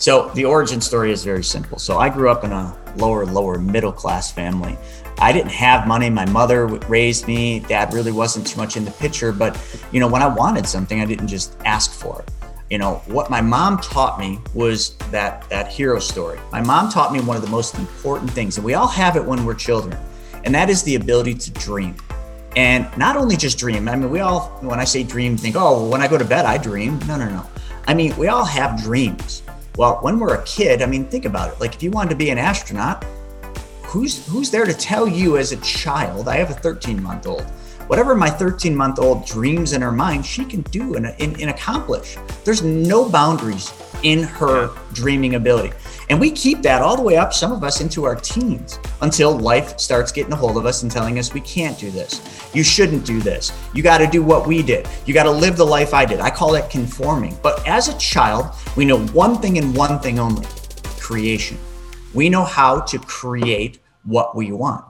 So the origin story is very simple. So I grew up in a lower, lower middle class family. I didn't have money. My mother raised me. Dad really wasn't too much in the picture. But, you know, when I wanted something, I didn't just ask for it. You know, what my mom taught me was that that hero story. My mom taught me one of the most important things, and we all have it when we're children, and that is the ability to dream. And not only just dream, I mean, we all, when I say dream, think, oh, when I go to bed, I dream. No, no, no. I mean, we all have dreams. Well, when we're a kid, I mean, think about it. Like if you wanted to be an astronaut, who's who's there to tell you as a child? I have a 13 month old. Whatever my 13 month old dreams in her mind, she can do and, and, and accomplish. There's no boundaries in her dreaming ability. And we keep that all the way up, some of us into our teens, until life starts getting a hold of us and telling us we can't do this. You shouldn't do this. You got to do what we did. You got to live the life I did. I call that conforming. But as a child, we know one thing and one thing only creation. We know how to create what we want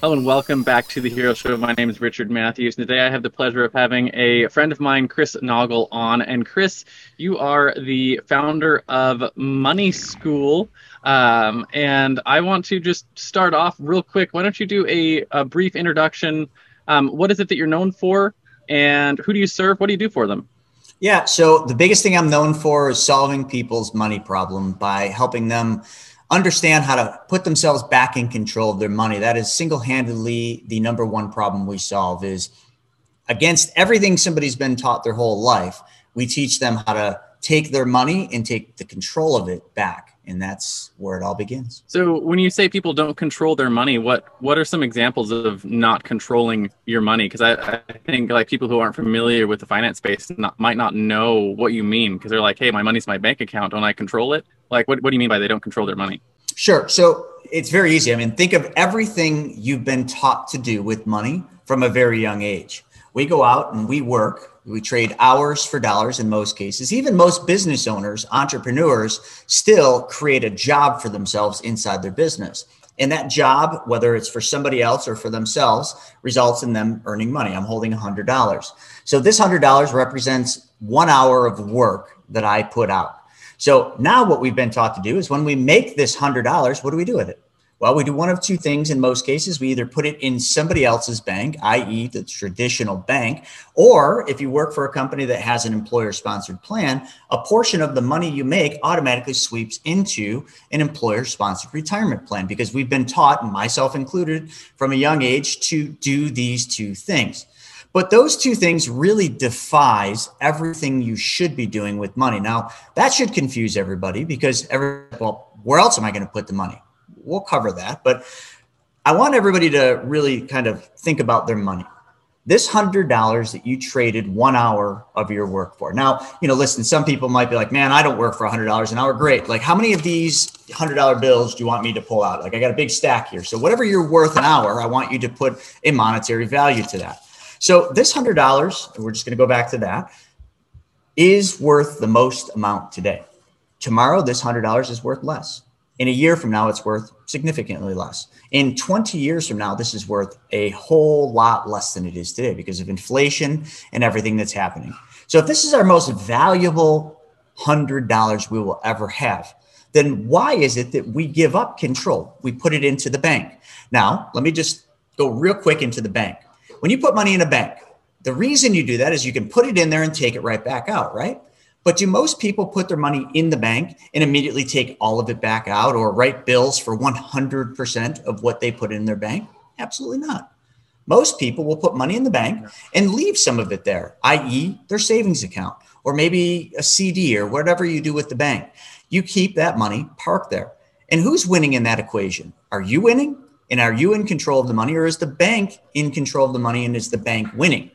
Hello and welcome back to the Hero Show. My name is Richard Matthews, and today I have the pleasure of having a friend of mine, Chris Naugle, on. And Chris, you are the founder of Money School. Um, and I want to just start off real quick. Why don't you do a, a brief introduction? Um, what is it that you're known for, and who do you serve? What do you do for them? Yeah, so the biggest thing I'm known for is solving people's money problem by helping them understand how to put themselves back in control of their money. That is single-handedly the number one problem we solve is against everything somebody's been taught their whole life. We teach them how to take their money and take the control of it back. And that's where it all begins. So when you say people don't control their money, what what are some examples of not controlling your money? Because I, I think like people who aren't familiar with the finance space not, might not know what you mean because they're like, hey, my money's my bank account. Don't I control it? Like, what, what do you mean by they don't control their money? Sure. So it's very easy. I mean, think of everything you've been taught to do with money from a very young age. We go out and we work, we trade hours for dollars in most cases. Even most business owners, entrepreneurs, still create a job for themselves inside their business. And that job, whether it's for somebody else or for themselves, results in them earning money. I'm holding $100. So this $100 represents one hour of work that I put out. So now what we've been taught to do is when we make this $100, what do we do with it? Well, we do one of two things in most cases. We either put it in somebody else's bank, i.e., the traditional bank, or if you work for a company that has an employer sponsored plan, a portion of the money you make automatically sweeps into an employer sponsored retirement plan because we've been taught, myself included, from a young age to do these two things. But those two things really defies everything you should be doing with money. Now, that should confuse everybody because every well, where else am I going to put the money? We'll cover that, but I want everybody to really kind of think about their money. This hundred dollars that you traded one hour of your work for. Now, you know, listen, some people might be like, man, I don't work for hundred dollars an hour. Great. Like, how many of these hundred dollar bills do you want me to pull out? Like, I got a big stack here. So whatever you're worth an hour, I want you to put a monetary value to that. So this hundred dollars, we're just going to go back to that, is worth the most amount today. Tomorrow, this hundred dollars is worth less. In a year from now, it's worth significantly less. In 20 years from now, this is worth a whole lot less than it is today because of inflation and everything that's happening. So if this is our most valuable hundred dollars we will ever have, then why is it that we give up control? We put it into the bank. Now, let me just go real quick into the bank. When you put money in a bank, the reason you do that is you can put it in there and take it right back out, right? But do most people put their money in the bank and immediately take all of it back out or write bills for 100% of what they put in their bank? Absolutely not. Most people will put money in the bank and leave some of it there, i.e., their savings account or maybe a CD or whatever you do with the bank. You keep that money parked there. And who's winning in that equation? Are you winning? And are you in control of the money or is the bank in control of the money and is the bank winning?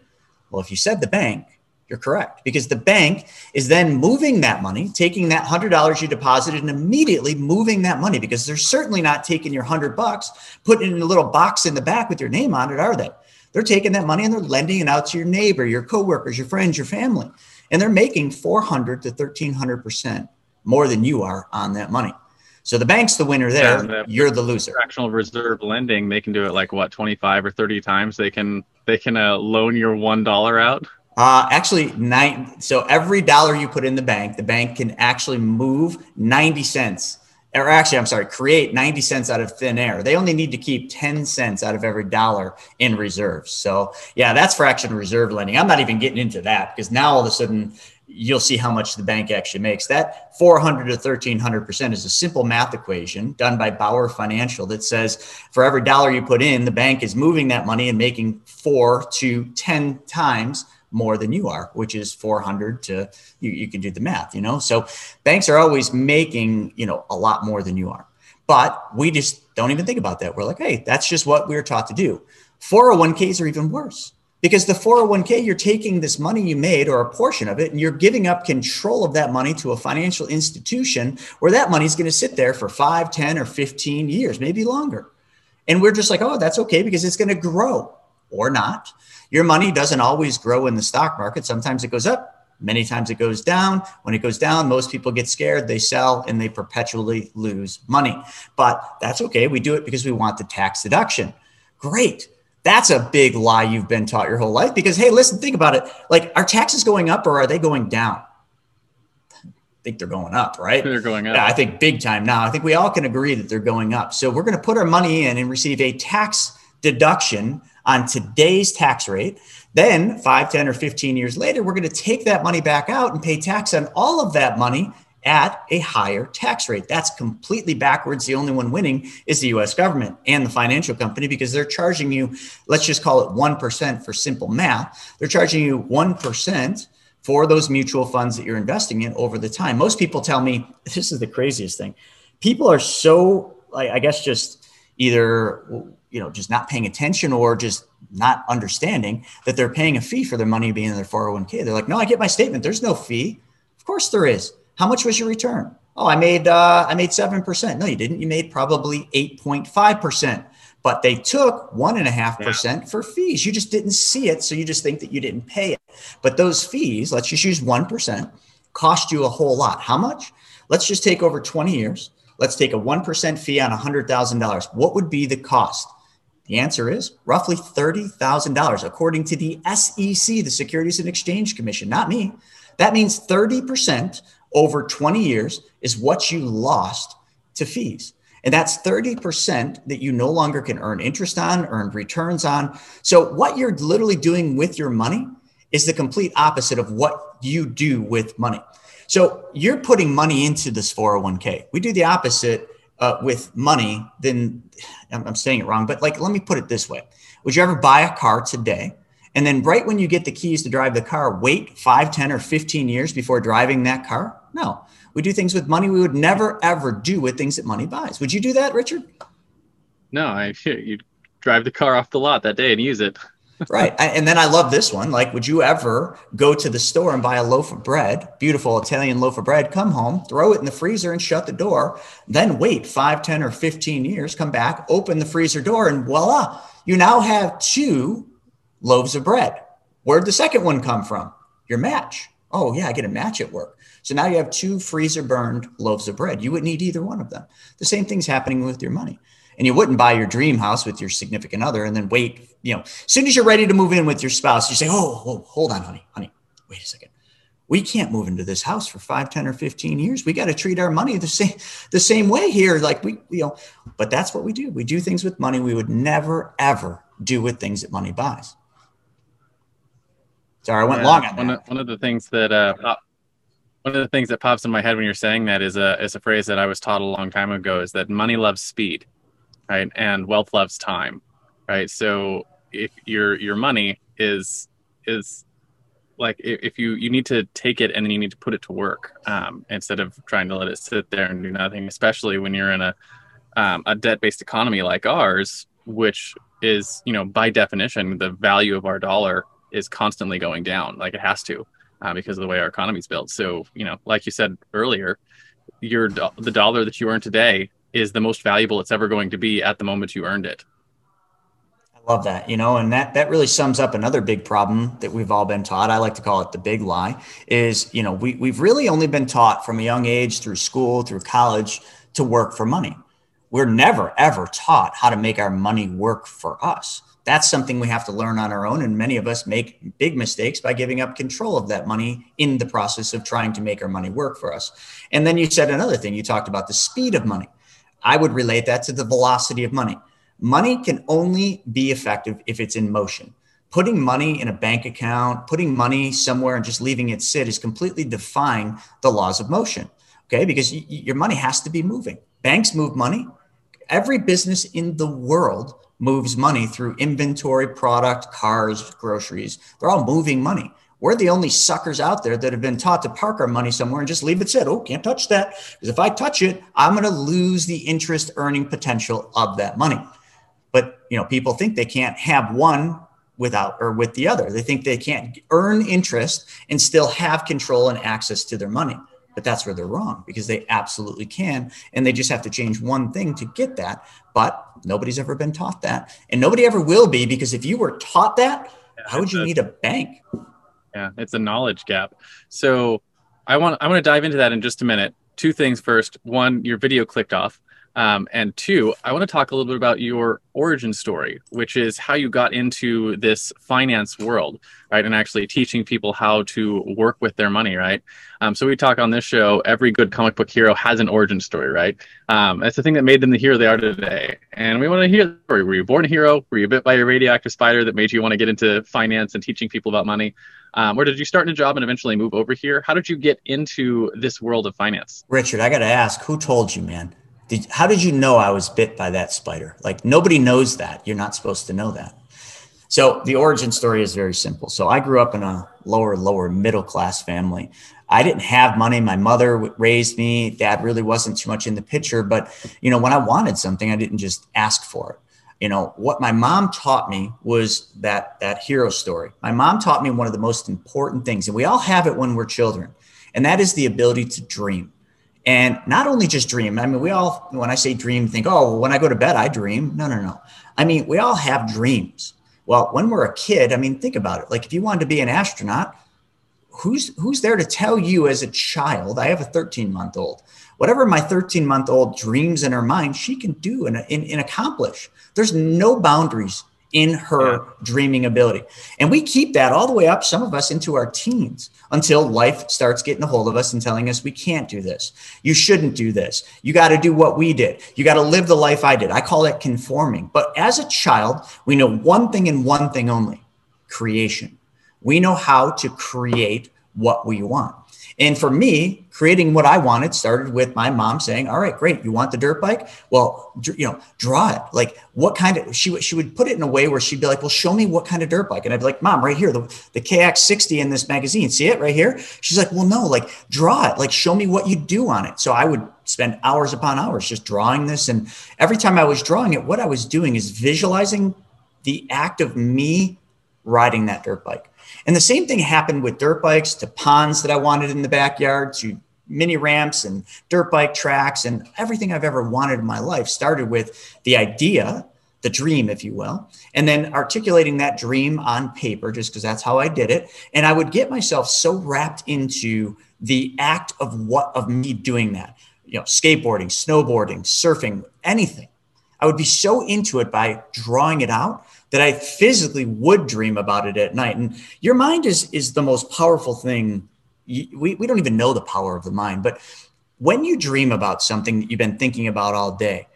Well, if you said the bank, you're correct because the bank is then moving that money, taking that hundred dollars you deposited and immediately moving that money because they're certainly not taking your hundred bucks, putting it in a little box in the back with your name on it, are they? They're taking that money and they're lending it out to your neighbor, your coworkers, your friends, your family, and they're making 400 to 1300 percent more than you are on that money. So the bank's the winner there. The you're the loser. Fractional reserve lending, they can do it like what 25 or 30 times. They can they can uh, loan your one dollar out. Uh, actually, nine. So every dollar you put in the bank, the bank can actually move 90 cents. Or actually, I'm sorry, create 90 cents out of thin air. They only need to keep 10 cents out of every dollar in reserves. So, yeah, that's fractional reserve lending. I'm not even getting into that because now all of a sudden you'll see how much the bank actually makes. That 400 to 1300% is a simple math equation done by Bauer Financial that says for every dollar you put in, the bank is moving that money and making four to 10 times more than you are, which is 400 to you, you can do the math, you know? So banks are always making, you know, a lot more than you are. But we just don't even think about that. We're like, hey, that's just what we're taught to do. 401ks are even worse because the 401k, you're taking this money you made or a portion of it, and you're giving up control of that money to a financial institution where that money is going to sit there for five, 10, or 15 years, maybe longer. And we're just like, oh, that's okay because it's going to grow or not. Your money doesn't always grow in the stock market. Sometimes it goes up, many times it goes down. When it goes down, most people get scared, they sell, and they perpetually lose money. But that's okay. We do it because we want the tax deduction. Great. That's a big lie you've been taught your whole life because, hey, listen, think about it. Like, are taxes going up or are they going down? I think they're going up, right? They're going up. Yeah, I think big time now. I think we all can agree that they're going up. So we're going to put our money in and receive a tax deduction on today's tax rate. Then, five, 10, or 15 years later, we're going to take that money back out and pay tax on all of that money at a higher tax rate. That's completely backwards. The only one winning is the US government and the financial company because they're charging you, let's just call it 1% for simple math. They're charging you 1% for those mutual funds that you're investing in over the time. Most people tell me this is the craziest thing. People are so, I guess, just either you know just not paying attention or just not understanding that they're paying a fee for their money being in their 401k. They're like, no, I get my statement. There's no fee. Of course there is. How much was your return? Oh, I made uh, I made seven percent. No, you didn't. You made probably eight point five percent. But they took one and a half percent for fees. You just didn't see it, so you just think that you didn't pay it. But those fees, let's just use one percent, cost you a whole lot. How much? Let's just take over twenty years. Let's take a one percent fee on a hundred thousand dollars. What would be the cost? The answer is roughly $30,000, according to the SEC, the Securities and Exchange Commission, not me. That means 30% over 20 years is what you lost to fees. And that's 30% that you no longer can earn interest on, earn returns on. So, what you're literally doing with your money is the complete opposite of what you do with money. So, you're putting money into this 401k. We do the opposite uh, with money, then I'm, I'm saying it wrong, but like, let me put it this way Would you ever buy a car today? And then, right when you get the keys to drive the car, wait five, 10, or 15 years before driving that car? No. We do things with money we would never, ever do with things that money buys. Would you do that, Richard? No, I you drive the car off the lot that day and use it right. And then I love this one. Like, would you ever go to the store and buy a loaf of bread, beautiful Italian loaf of bread, come home, throw it in the freezer and shut the door, then wait five, 10, or 15 years, come back, open the freezer door, and voila, you now have two loaves of bread. Where'd the second one come from? Your match. Oh, yeah, I get a match at work. So now you have two freezer burned loaves of bread. You wouldn't eat either one of them. The same thing's happening with your money and you wouldn't buy your dream house with your significant other and then wait, you know, as soon as you're ready to move in with your spouse, you say, oh, oh hold on, honey, honey, wait a second. We can't move into this house for five, 10, or 15 years. We got to treat our money the same, the same way here. Like we, you know, but that's what we do. We do things with money we would never, ever do with things that money buys. Sorry, I went yeah, long on one that. Of, one of the things that uh, one of the things that pops in my head when you're saying that is a is a phrase that I was taught a long time ago is that money loves speed, right? And wealth loves time, right? So if your your money is is like if you you need to take it and then you need to put it to work um, instead of trying to let it sit there and do nothing, especially when you're in a um, a debt based economy like ours, which is you know by definition the value of our dollar is constantly going down, like it has to uh, because of the way our economy is built. So, you know, like you said earlier, your the dollar that you earn today is the most valuable it's ever going to be at the moment you earned it. Love that, you know, and that that really sums up another big problem that we've all been taught. I like to call it the big lie is, you know, we we've really only been taught from a young age through school, through college to work for money. We're never ever taught how to make our money work for us that's something we have to learn on our own. And many of us make big mistakes by giving up control of that money in the process of trying to make our money work for us. And then you said another thing, you talked about the speed of money. I would relate that to the velocity of money. Money can only be effective if it's in motion. Putting money in a bank account, putting money somewhere and just leaving it sit is completely defying the laws of motion. Okay. Because y- your money has to be moving. Banks move money. Every business in the world moves money through inventory, product, cars, groceries. They're all moving money. We're the only suckers out there that have been taught to park our money somewhere and just leave it sit. Oh, can't touch that. Because if I touch it, I'm going to lose the interest earning potential of that money. You know, people think they can't have one without or with the other. They think they can't earn interest and still have control and access to their money. But that's where they're wrong because they absolutely can. And they just have to change one thing to get that. But nobody's ever been taught that. And nobody ever will be because if you were taught that, yeah, how would you a, need a bank? Yeah, it's a knowledge gap. So I want I want to dive into that in just a minute. Two things first. One, your video clicked off. Um, and two, I want to talk a little bit about your origin story, which is how you got into this finance world, right? And actually teaching people how to work with their money, right? Um, so we talk on this show, every good comic book hero has an origin story, right? Um, that's the thing that made them the hero they are today. And we want to hear the story. Were you born a hero? Were you bit by a radioactive spider that made you want to get into finance and teaching people about money? Um, or did you start in a job and eventually move over here? How did you get into this world of finance? Richard, I got to ask, who told you, man? Did, how did you know I was bit by that spider? Like nobody knows that. You're not supposed to know that. So the origin story is very simple. So I grew up in a lower, lower middle class family. I didn't have money. My mother raised me. Dad really wasn't too much in the picture. But, you know, when I wanted something, I didn't just ask for it. You know, what my mom taught me was that, that hero story. My mom taught me one of the most important things, and we all have it when we're children, and that is the ability to dream. And not only just dream. I mean, we all, when I say dream, think, oh, when I go to bed, I dream. No, no, no. I mean, we all have dreams. Well, when we're a kid, I mean, think about it. Like if you wanted to be an astronaut, who's who's there to tell you as a child? I have a 13 month old. Whatever my 13 month old dreams in her mind, she can do and, and, and accomplish. There's no boundaries in her yeah. dreaming ability. And we keep that all the way up, some of us into our teens until life starts getting a hold of us and telling us we can't do this. You shouldn't do this. You got to do what we did. You got to live the life I did. I call it conforming. But as a child, we know one thing and one thing only creation. We know how to create what we want. And for me, creating what I wanted started with my mom saying, "All right, great. You want the dirt bike? Well, you know, draw it. Like what kind of she would she would put it in a way where she'd be like, "Well, show me what kind of dirt bike." And I'd be like, "Mom, right here, the the KX60 in this magazine. See it right here?" She's like, "Well, no, like draw it. Like show me what you do on it." So I would spend hours upon hours just drawing this and every time I was drawing it, what I was doing is visualizing the act of me riding that dirt bike. And the same thing happened with dirt bikes to ponds that I wanted in the backyard to mini ramps and dirt bike tracks and everything I've ever wanted in my life started with the idea, the dream, if you will, and then articulating that dream on paper, just because that's how I did it. And I would get myself so wrapped into the act of what of me doing that, you know, skateboarding, snowboarding, surfing, anything. I would be so into it by drawing it out that I physically would dream about it at night. And your mind is is the most powerful thing. We, we don't even know the power of the mind, but when you dream about something that you've been thinking about all day,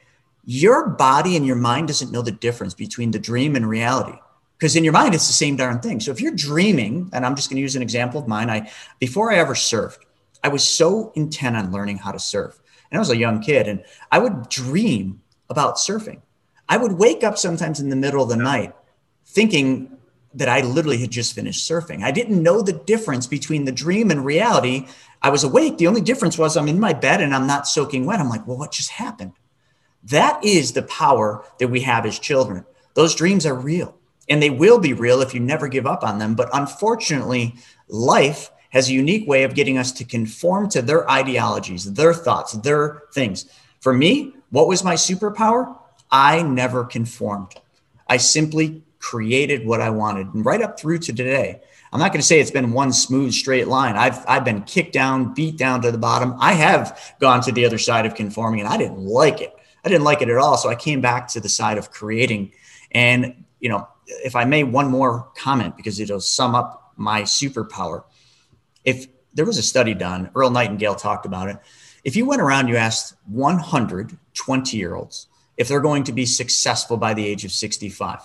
your body and your mind doesn't know the difference between the dream and reality. Because in your mind, it's the same darn thing. So if you're dreaming, and I'm just going to use an example of mine, I before I ever surfed, I was so intent on learning how to surf. And I was a young kid and I would dream about surfing. I would wake up sometimes in the middle of the night thinking that I literally had just finished surfing. I didn't know the difference between the dream and reality. I was awake. The only difference was I'm in my bed and I'm not soaking wet. I'm like, well, what just happened? That is the power that we have as children. Those dreams are real and they will be real if you never give up on them. But unfortunately, life has a unique way of getting us to conform to their ideologies, their thoughts, their things. For me, what was my superpower? I never conformed. I simply created what I wanted. And right up through to today, I'm not going to say it's been one smooth straight line. I've I've been kicked down, beat down to the bottom. I have gone to the other side of conforming and I didn't like it. I didn't like it at all. So I came back to the side of creating. And, you know, if I may, one more comment because it'll sum up my superpower. If there was a study done, Earl Nightingale talked about it. If you went around, you asked 120 year olds if they're going to be successful by the age of 65.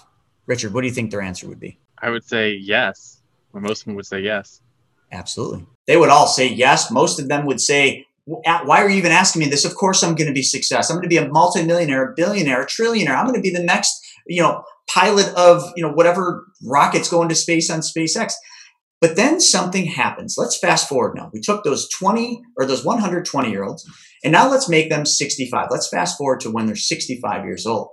Richard, what do you think their answer would be? I would say yes. Most of them would say yes. Absolutely. They would all say yes. Most of them would say, why are you even asking me this? Of course, I'm going to be successful. I'm going to be a multimillionaire, a billionaire, a trillionaire. I'm going to be the next, you know, pilot of, you know, whatever rockets going to space on SpaceX. But then something happens. Let's fast forward now. We took those 20 or those 120 year olds, and now let's make them 65. Let's fast forward to when they're 65 years old.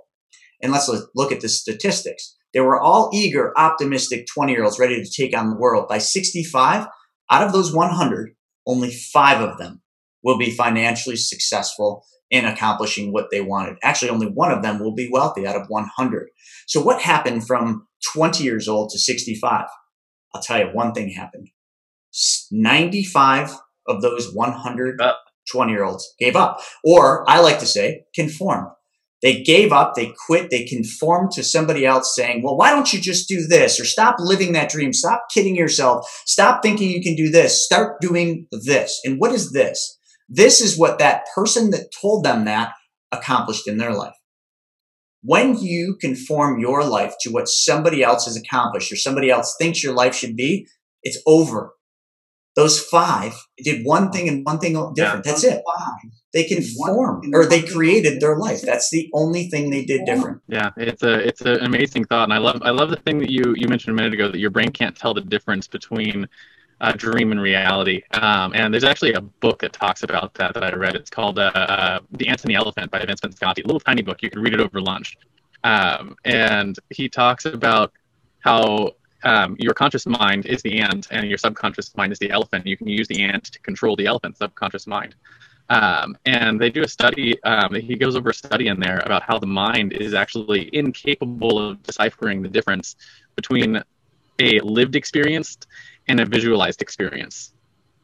And let's look at the statistics. They were all eager, optimistic 20 year olds ready to take on the world. By 65, out of those 100, only five of them will be financially successful in accomplishing what they wanted. Actually, only one of them will be wealthy out of 100. So, what happened from 20 years old to 65? I'll tell you, one thing happened 95 of those 120 year olds gave up, or I like to say, conformed. They gave up, they quit, they conformed to somebody else saying, well, why don't you just do this? Or stop living that dream. Stop kidding yourself. Stop thinking you can do this. Start doing this. And what is this? This is what that person that told them that accomplished in their life. When you conform your life to what somebody else has accomplished or somebody else thinks your life should be, it's over. Those five did one thing and one thing different. Yeah, That's it. Five they form or they created their life. That's the only thing they did different. Yeah, it's a it's an amazing thought, and I love I love the thing that you you mentioned a minute ago that your brain can't tell the difference between a dream and reality. Um, and there's actually a book that talks about that that I read. It's called uh, uh, The Ant and the Elephant by Vincent Visconti. A little tiny book. You can read it over lunch. Um, and he talks about how um, your conscious mind is the ant and your subconscious mind is the elephant. You can use the ant to control the elephant subconscious mind. Um, and they do a study, um, he goes over a study in there about how the mind is actually incapable of deciphering the difference between a lived experience and a visualized experience,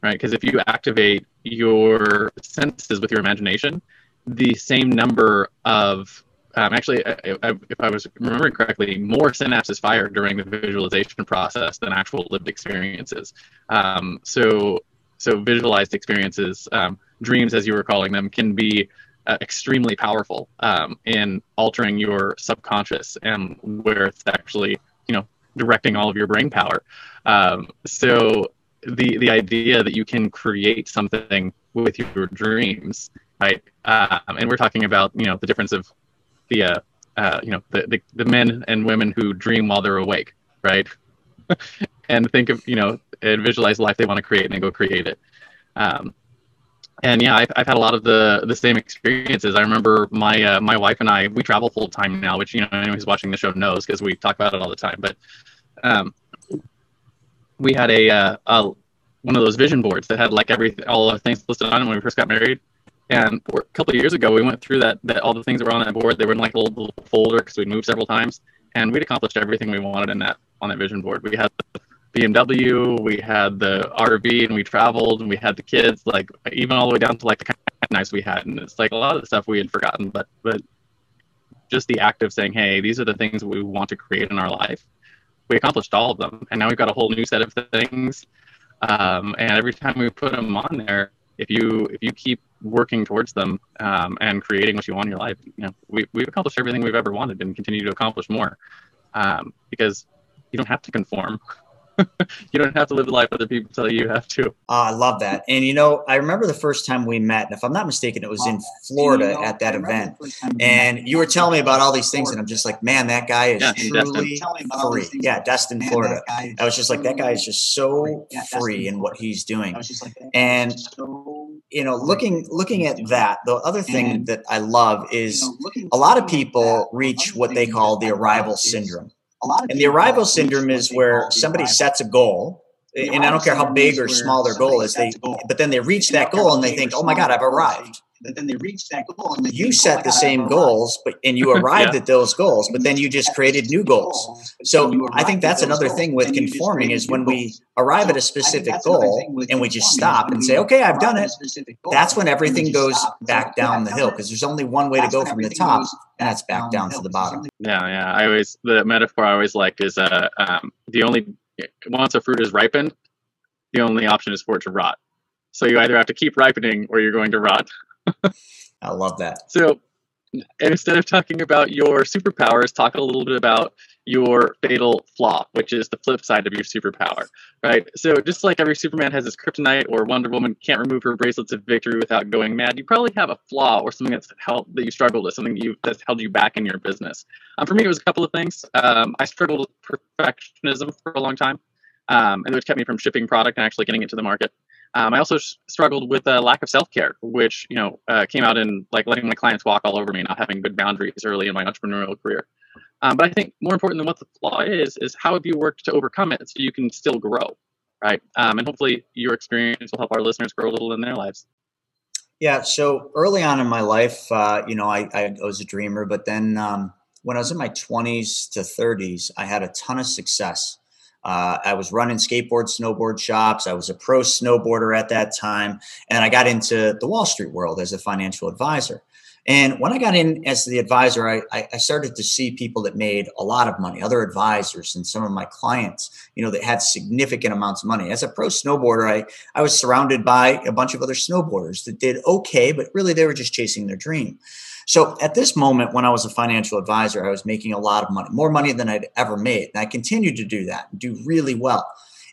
right? Because if you activate your senses with your imagination, the same number of um, actually, if I was remembering correctly, more synapses fire during the visualization process than actual lived experiences. Um, so, so visualized experiences um, dreams, as you were calling them, can be uh, extremely powerful um, in altering your subconscious and where it's actually, you know, directing all of your brain power. Um, so the the idea that you can create something with your dreams, right? Uh, and we're talking about, you know, the difference of the, uh, uh, you know, the, the the men and women who dream while they're awake, right? and think of, you know, and visualize life they want to create and then go create it. Um, and yeah, I've, I've had a lot of the the same experiences. I remember my uh, my wife and I we travel full time now, which you know anyone who's watching the show knows because we talk about it all the time. But um, we had a, uh, a one of those vision boards that had like every all the things listed on it when we first got married. And a couple of years ago, we went through that that all the things that were on that board. They were in like a little, little folder because we'd moved several times, and we'd accomplished everything we wanted in that on that vision board. We had the BMW, we had the RV, and we traveled, and we had the kids, like even all the way down to like the kind of knives we had, and it's like a lot of the stuff we had forgotten, but but just the act of saying, hey, these are the things we want to create in our life. We accomplished all of them, and now we've got a whole new set of things. Um, and every time we put them on there, if you if you keep working towards them um, and creating what you want in your life, you know, we, we've accomplished everything we've ever wanted and continue to accomplish more. Um, because you don't have to conform you don't have to live the life other people tell you you have to. Uh, I love that. And you know, I remember the first time we met, and if I'm not mistaken, it was in Florida you know, at that event. And you were telling me about all these things, and I'm just like, man, that guy is yeah, truly free. Yeah, Destin, Florida. I was just like, that guy is just so free in what he's doing. And you know, looking looking at that, the other thing that I love is a lot of people reach what they call the arrival syndrome and the arrival syndrome is where somebody sets a goal and I don't care how big or small their goal is, they but then they reach that goal and they think, "Oh my God, I've arrived." But then they reach that goal and you set the same goals, but and you arrived yeah. at those goals, but then you just created new goals. So I think that's another thing with conforming is when we arrive at a specific goal and we just stop and say, "Okay, I've done it." That's when everything goes back down the hill because there's only one way to go from the top, and that's back down to the bottom. Yeah, yeah. I always the metaphor I always liked is uh um, the only once a fruit is ripened, the only option is for it to rot. So you either have to keep ripening or you're going to rot. I love that. So instead of talking about your superpowers, talk a little bit about your fatal flaw, which is the flip side of your superpower, right? So just like every Superman has his kryptonite or Wonder Woman can't remove her bracelets of victory without going mad, you probably have a flaw or something that's helped that you struggled with, something you that's held you back in your business. Um, for me, it was a couple of things. Um, I struggled with perfectionism for a long time, um, and which kept me from shipping product and actually getting it to the market. Um, I also struggled with a lack of self care, which you know uh, came out in like letting my clients walk all over me, not having good boundaries early in my entrepreneurial career. Um, but I think more important than what the flaw is, is how have you worked to overcome it so you can still grow, right? Um, and hopefully your experience will help our listeners grow a little in their lives. Yeah. So early on in my life, uh, you know, I, I, was a dreamer, but then um, when I was in my 20s to 30s, I had a ton of success. Uh, I was running skateboard, snowboard shops. I was a pro snowboarder at that time. And I got into the Wall Street world as a financial advisor. And when I got in as the advisor, I, I, started to see people that made a lot of money, other advisors and some of my clients, you know, that had significant amounts of money. As a pro snowboarder, I, I was surrounded by a bunch of other snowboarders that did okay, but really they were just chasing their dream. So at this moment, when I was a financial advisor, I was making a lot of money, more money than I'd ever made. And I continued to do that and do really well.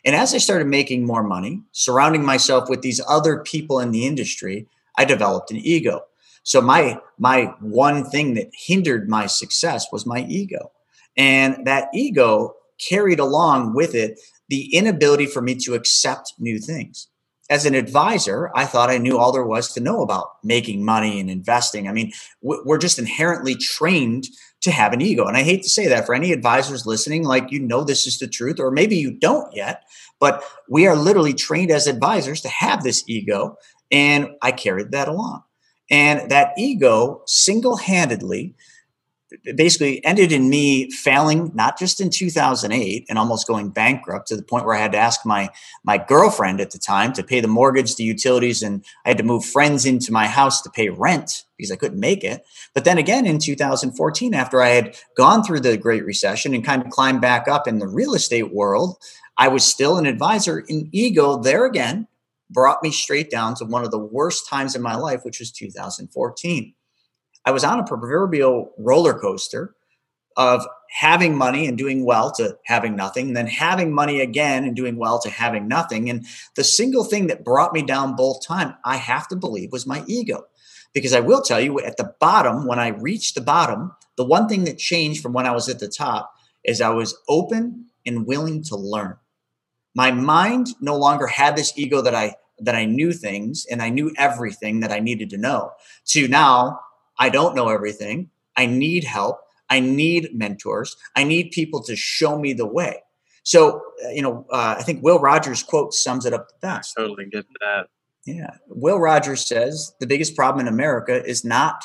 And as I started making more money, surrounding myself with these other people in the industry, I developed an ego. So my my one thing that hindered my success was my ego. And that ego carried along with it the inability for me to accept new things. As an advisor, I thought I knew all there was to know about making money and investing. I mean, we're just inherently trained to have an ego. And I hate to say that for any advisors listening, like you know this is the truth, or maybe you don't yet, but we are literally trained as advisors to have this ego. And I carried that along. And that ego single handedly basically ended in me failing not just in 2008 and almost going bankrupt to the point where I had to ask my my girlfriend at the time to pay the mortgage, the utilities, and I had to move friends into my house to pay rent because I couldn't make it. But then again in 2014, after I had gone through the Great Recession and kind of climbed back up in the real estate world, I was still an advisor in ego there again brought me straight down to one of the worst times in my life, which was 2014. I was on a proverbial roller coaster of having money and doing well to having nothing, and then having money again and doing well to having nothing. And the single thing that brought me down both time, I have to believe, was my ego. Because I will tell you, at the bottom, when I reached the bottom, the one thing that changed from when I was at the top is I was open and willing to learn my mind no longer had this ego that I that I knew things and I knew everything that I needed to know. To now, I don't know everything. I need help. I need mentors. I need people to show me the way. So, uh, you know, uh, I think Will Rogers' quote sums it up the best. Totally get that. Yeah, Will Rogers says the biggest problem in America is not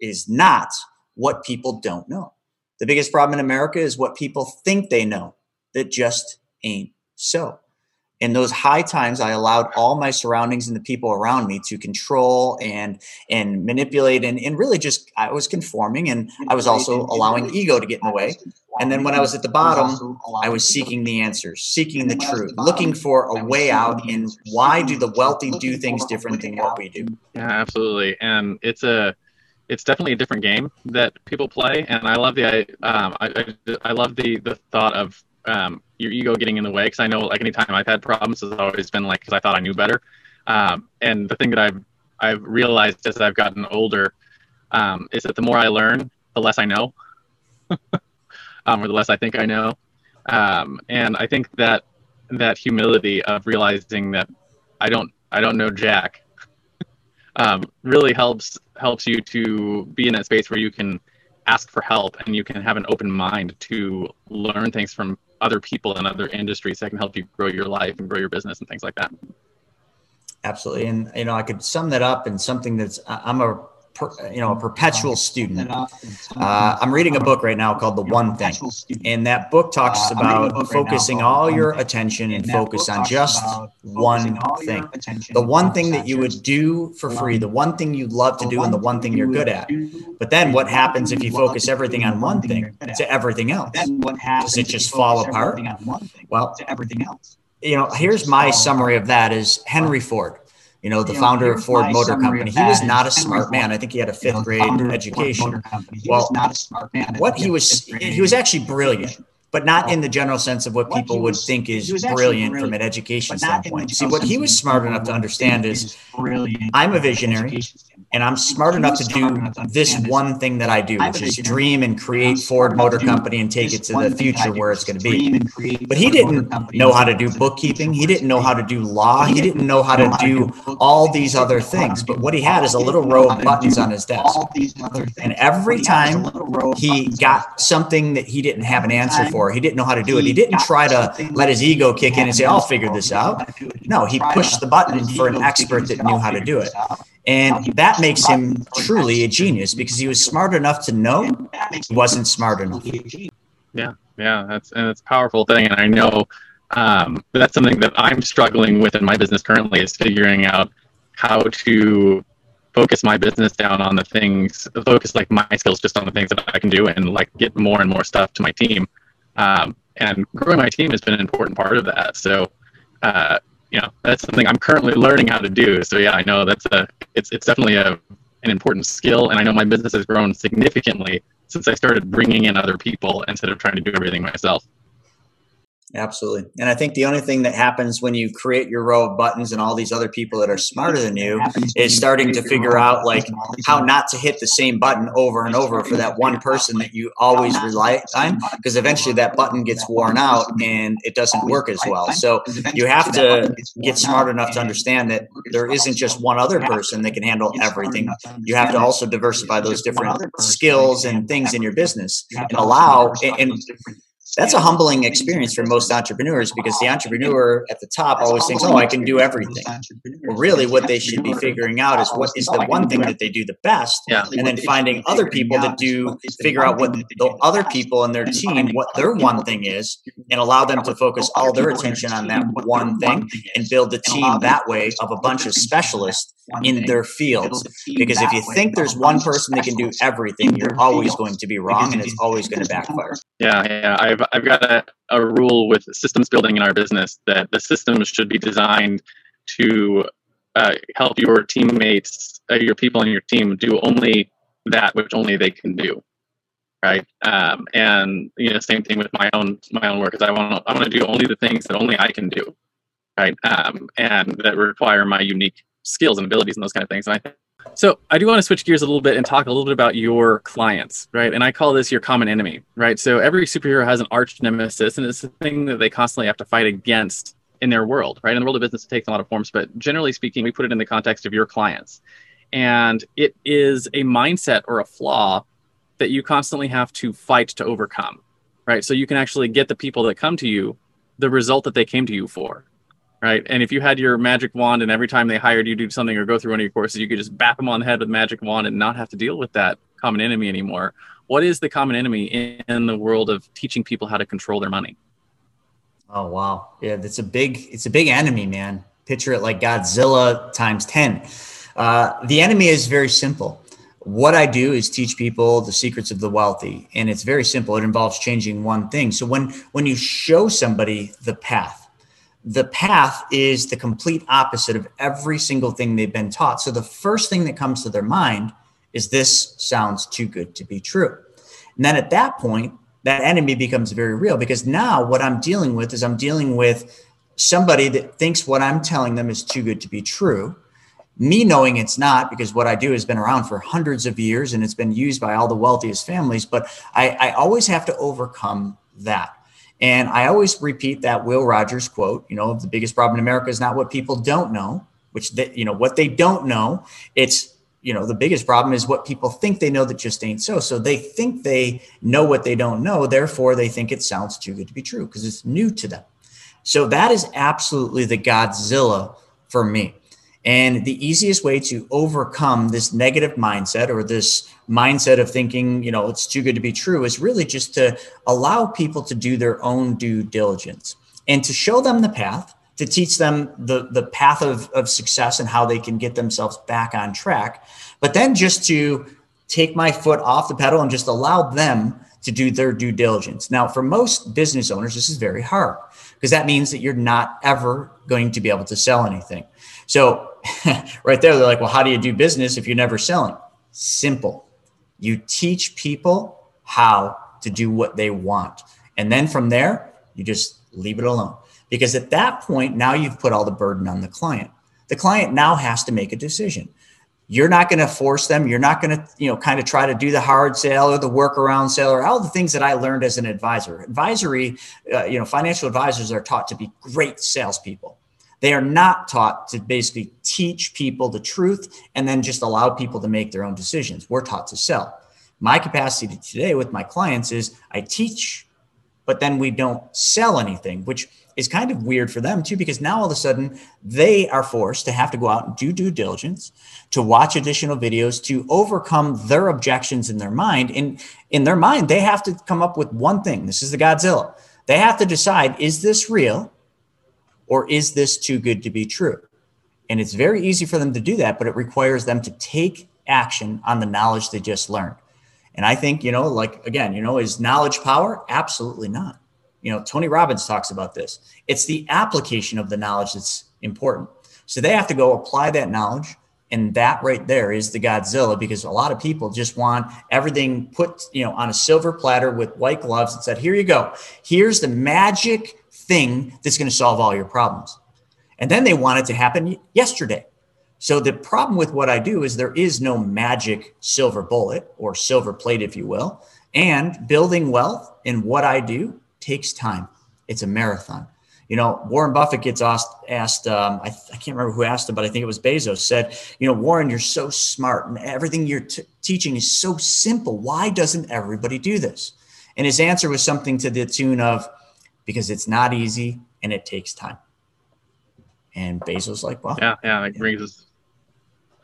is not what people don't know. The biggest problem in America is what people think they know that just ain't so in those high times i allowed all my surroundings and the people around me to control and and manipulate and, and really just i was conforming and i was also allowing ego to get in the way. and then when i was at the bottom i was seeking the answers seeking the truth looking for a way out and why do the wealthy do things different than what we do. Yeah absolutely. And it's a it's definitely a different game that people play. And i love the i um, I, I, I love the the thought of um, your ego getting in the way. Because I know like anytime I've had problems, it's always been like because I thought I knew better. Um, and the thing that I've I've realized as I've gotten older um, is that the more I learn, the less I know, um, or the less I think I know. Um, and I think that that humility of realizing that I don't I don't know Jack um, really helps helps you to be in that space where you can ask for help and you can have an open mind to learn things from other people in other industries that can help you grow your life and grow your business and things like that. Absolutely, and you know I could sum that up in something that's I'm a per, you know a perpetual student. Uh, I'm reading a book right now called The One Thing, and that book talks about focusing all your attention and focus on just one thing. The one thing that you would do for free, the one thing you love to do, and the one thing you're good at. But then what happens if you focus everything on one thing to everything else? Does it just fall apart? Well, to everything else. You know, here's my summary of that: is Henry Ford you know, the you founder know, of Ford Motor Company. He was not a smart man. I think he had a fifth you know, grade education. Well, not a smart man. What he was, he was actually brilliant but not in the general sense of what people would think is brilliant, brilliant, from an education standpoint. See, what he was smart enough to understand is I'm a visionary and I'm smart enough to do this one thing that I do, which is dream and create Ford Motor Company and take it to the future where it's going to be. But he didn't know how to do bookkeeping. He didn't know how to do law. He didn't know how to do all these other things. But what he had is a little row of buttons on his desk. And every time he got something that he didn't have an answer for, he didn't know how to do it. He didn't try to let his ego kick in and say, I'll figure this out. No, he pushed the button for an expert that knew how to do it. And that makes him truly a genius because he was smart enough to know he wasn't smart enough. Yeah, yeah, that's and it's a powerful thing. And I know um, that's something that I'm struggling with in my business currently is figuring out how to focus my business down on the things, focus like my skills just on the things that I can do, and like get more and more stuff to my team. Um, and growing my team has been an important part of that. So uh, you know that's something I'm currently learning how to do. So yeah, I know that's a it's it's definitely a an important skill, and I know my business has grown significantly since I started bringing in other people instead of trying to do everything myself. Absolutely. And I think the only thing that happens when you create your row of buttons and all these other people that are smarter than you is starting to figure out like how not to hit the same button over and over for that one person that you always rely on because eventually that button gets worn out and it doesn't work as well. So you have to get smart enough to understand that there isn't just one other person that can handle everything. You have to also diversify those different skills and things in your business and allow and that's a humbling experience for most entrepreneurs because the entrepreneur at the top always thinks, "Oh, I can do everything." Well, really, what they should be figuring out is what is the one thing that they do the best, yeah. and then finding other people that do figure out what the other people in their team what their one thing is, and allow them to focus all their attention on that one thing and build a team that way of a bunch of specialists in their fields. Because if you think there's one person that can do everything, you're always going to be wrong, and it's always going to backfire. Yeah, yeah. I've I've got a, a rule with systems building in our business that the systems should be designed to uh, help your teammates, uh, your people on your team, do only that which only they can do right? Um, and you know, same thing with my own my own work is I want I want to do only the things that only I can do, right? Um, and that require my unique skills and abilities and those kind of things. And I so I do want to switch gears a little bit and talk a little bit about your clients, right? And I call this your common enemy, right? So every superhero has an arch nemesis, and it's a thing that they constantly have to fight against in their world, right? In the world of business, it takes a lot of forms, but generally speaking, we put it in the context of your clients. And it is a mindset or a flaw that you constantly have to fight to overcome, right? So you can actually get the people that come to you the result that they came to you for, right? And if you had your magic wand and every time they hired you to do something or go through one of your courses, you could just bap them on the head with magic wand and not have to deal with that common enemy anymore. What is the common enemy in the world of teaching people how to control their money? Oh wow, yeah, that's a big it's a big enemy, man. Picture it like Godzilla times ten. Uh, the enemy is very simple. What I do is teach people the secrets of the wealthy, and it's very simple. It involves changing one thing. So when when you show somebody the path, the path is the complete opposite of every single thing they've been taught. So the first thing that comes to their mind is this sounds too good to be true. And then at that point, that enemy becomes very real because now what I'm dealing with is I'm dealing with somebody that thinks what I'm telling them is too good to be true. Me knowing it's not because what I do has been around for hundreds of years and it's been used by all the wealthiest families, but I, I always have to overcome that. And I always repeat that Will Rogers quote, you know, the biggest problem in America is not what people don't know, which they, you know, what they don't know, it's you know the biggest problem is what people think they know that just ain't so. So they think they know what they don't know therefore they think it sounds too good to be true because it's new to them. So that is absolutely the godzilla for me and the easiest way to overcome this negative mindset or this mindset of thinking, you know, it's too good to be true is really just to allow people to do their own due diligence and to show them the path, to teach them the, the path of, of success and how they can get themselves back on track. But then just to take my foot off the pedal and just allow them to do their due diligence. Now, for most business owners, this is very hard because that means that you're not ever going to be able to sell anything. So, right there, they're like, well, how do you do business if you're never selling? Simple. You teach people how to do what they want. And then from there, you just leave it alone. Because at that point, now you've put all the burden on the client. The client now has to make a decision. You're not going to force them. You're not going to, you know, kind of try to do the hard sale or the workaround sale or all the things that I learned as an advisor. Advisory, uh, you know, financial advisors are taught to be great salespeople they are not taught to basically teach people the truth and then just allow people to make their own decisions. We're taught to sell. My capacity today with my clients is I teach, but then we don't sell anything, which is kind of weird for them too, because now all of a sudden they are forced to have to go out and do due diligence, to watch additional videos, to overcome their objections in their mind. In in their mind, they have to come up with one thing. This is the Godzilla. They have to decide: is this real? Or is this too good to be true? And it's very easy for them to do that, but it requires them to take action on the knowledge they just learned. And I think, you know, like again, you know, is knowledge power? Absolutely not. You know, Tony Robbins talks about this. It's the application of the knowledge that's important. So they have to go apply that knowledge. And that right there is the Godzilla because a lot of people just want everything put, you know, on a silver platter with white gloves and said, here you go. Here's the magic thing that's going to solve all your problems. And then they want it to happen yesterday. So the problem with what I do is there is no magic silver bullet or silver plate, if you will. And building wealth in what I do takes time. It's a marathon. You know, Warren Buffett gets asked, asked um, I, I, can't remember who asked him, but I think it was Bezos said, you know, Warren, you're so smart and everything you're t- teaching is so simple. Why doesn't everybody do this? And his answer was something to the tune of, because it's not easy and it takes time. And Bezos like, well, yeah, yeah, it brings us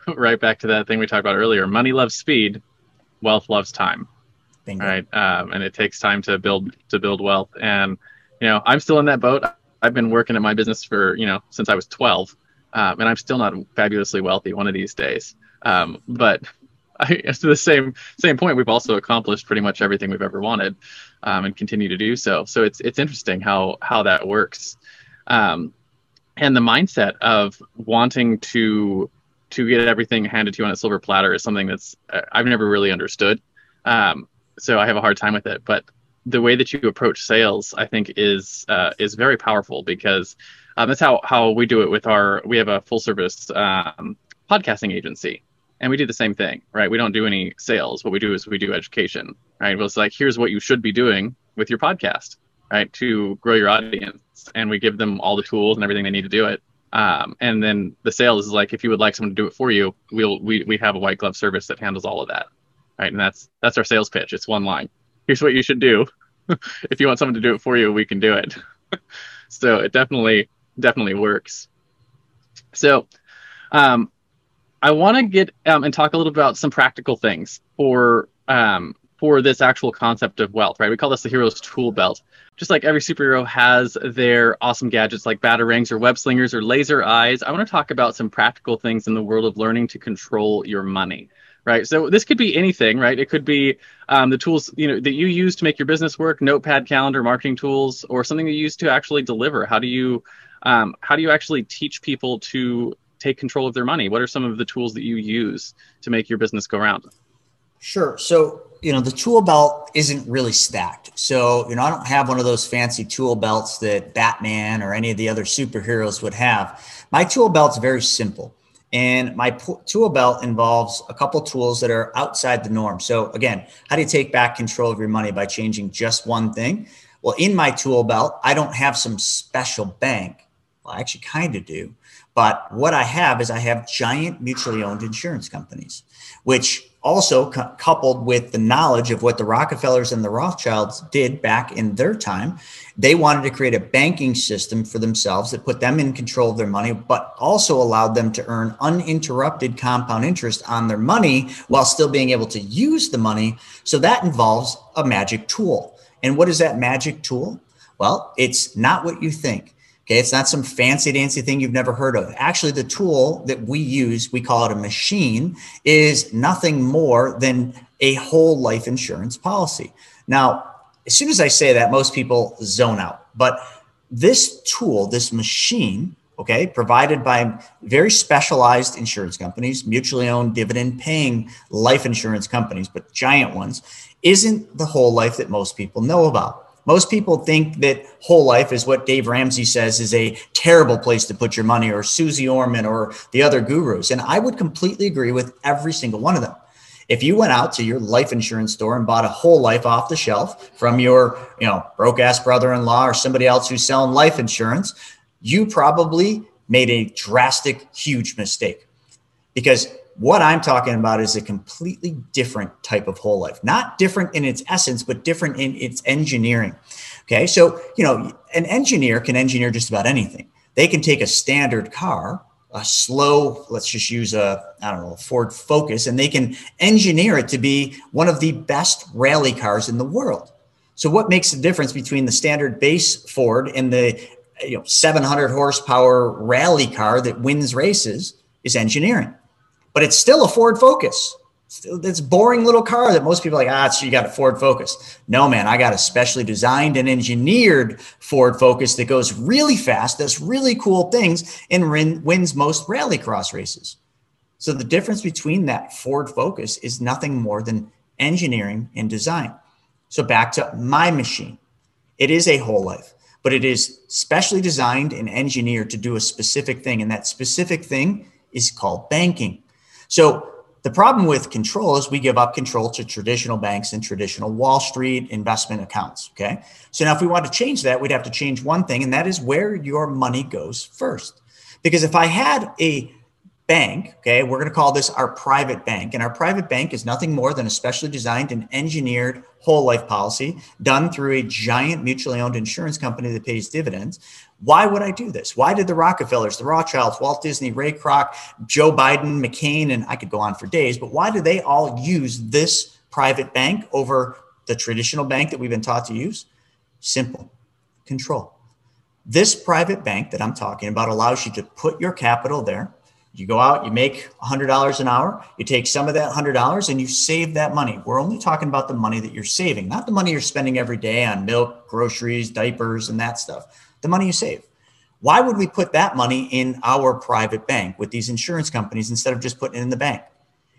right back to that thing we talked about earlier. Money loves speed, wealth loves time. Bingo. Right, um, and it takes time to build to build wealth. And you know, I'm still in that boat. I've been working at my business for you know since I was 12, um, and I'm still not fabulously wealthy one of these days. Um, but I, to the same same point, we've also accomplished pretty much everything we've ever wanted um, and continue to do so. So it's it's interesting how how that works, um, and the mindset of wanting to to get everything handed to you on a silver platter is something that's uh, I've never really understood. Um, so I have a hard time with it. But the way that you approach sales, I think, is uh, is very powerful because um, that's how how we do it with our. We have a full service um, podcasting agency, and we do the same thing, right? We don't do any sales. What we do is we do education, right? Well, it's like here's what you should be doing with your podcast, right, to grow your audience, and we give them all the tools and everything they need to do it. Um, and then the sales is like if you would like someone to do it for you, we'll we we have a white glove service that handles all of that, right? And that's that's our sales pitch. It's one line. Here's what you should do. if you want someone to do it for you, we can do it. so it definitely definitely works. So um, I want to get um, and talk a little about some practical things for um, for this actual concept of wealth, right? We call this the hero's tool belt. Just like every superhero has their awesome gadgets like batarangs or web slingers or laser eyes, I want to talk about some practical things in the world of learning to control your money, right? So this could be anything, right? It could be um, the tools you know that you use to make your business work, notepad, calendar, marketing tools, or something you use to actually deliver. How do you um, how do you actually teach people to take control of their money? What are some of the tools that you use to make your business go around? Sure. So, you know, the tool belt isn't really stacked. So, you know, I don't have one of those fancy tool belts that Batman or any of the other superheroes would have. My tool belt's very simple. And my tool belt involves a couple tools that are outside the norm. So, again, how do you take back control of your money by changing just one thing? Well, in my tool belt, I don't have some special bank. Well, I actually kind of do. But what I have is I have giant mutually owned insurance companies, which also cu- coupled with the knowledge of what the Rockefellers and the Rothschilds did back in their time, they wanted to create a banking system for themselves that put them in control of their money, but also allowed them to earn uninterrupted compound interest on their money while still being able to use the money. So that involves a magic tool. And what is that magic tool? Well, it's not what you think. Okay, it's not some fancy dancy thing you've never heard of. Actually, the tool that we use, we call it a machine, is nothing more than a whole life insurance policy. Now, as soon as I say that, most people zone out. But this tool, this machine, okay, provided by very specialized insurance companies, mutually owned, dividend paying life insurance companies, but giant ones, isn't the whole life that most people know about. Most people think that whole life is what Dave Ramsey says is a terrible place to put your money, or Suze Orman, or the other gurus. And I would completely agree with every single one of them. If you went out to your life insurance store and bought a whole life off the shelf from your, you know, broke ass brother-in-law or somebody else who's selling life insurance, you probably made a drastic, huge mistake. Because what I'm talking about is a completely different type of whole life, not different in its essence, but different in its engineering. Okay. So, you know, an engineer can engineer just about anything. They can take a standard car, a slow, let's just use a, I don't know, Ford Focus, and they can engineer it to be one of the best rally cars in the world. So, what makes the difference between the standard base Ford and the you know 700 horsepower rally car that wins races is engineering but it's still a Ford Focus. It's boring little car that most people are like, ah, so you got a Ford Focus. No, man, I got a specially designed and engineered Ford Focus that goes really fast, does really cool things, and wins most rallycross races. So the difference between that Ford Focus is nothing more than engineering and design. So back to my machine. It is a whole life, but it is specially designed and engineered to do a specific thing. And that specific thing is called banking. So the problem with control is we give up control to traditional banks and traditional Wall Street investment accounts. Okay. So now if we want to change that, we'd have to change one thing, and that is where your money goes first. Because if I had a bank, okay, we're going to call this our private bank, and our private bank is nothing more than a specially designed and engineered whole life policy done through a giant mutually owned insurance company that pays dividends. Why would I do this? Why did the Rockefellers, the Rothschilds, Walt Disney, Ray Kroc, Joe Biden, McCain, and I could go on for days, but why do they all use this private bank over the traditional bank that we've been taught to use? Simple control. This private bank that I'm talking about allows you to put your capital there. You go out, you make $100 an hour, you take some of that $100 and you save that money. We're only talking about the money that you're saving, not the money you're spending every day on milk, groceries, diapers, and that stuff the money you save. Why would we put that money in our private bank with these insurance companies instead of just putting it in the bank?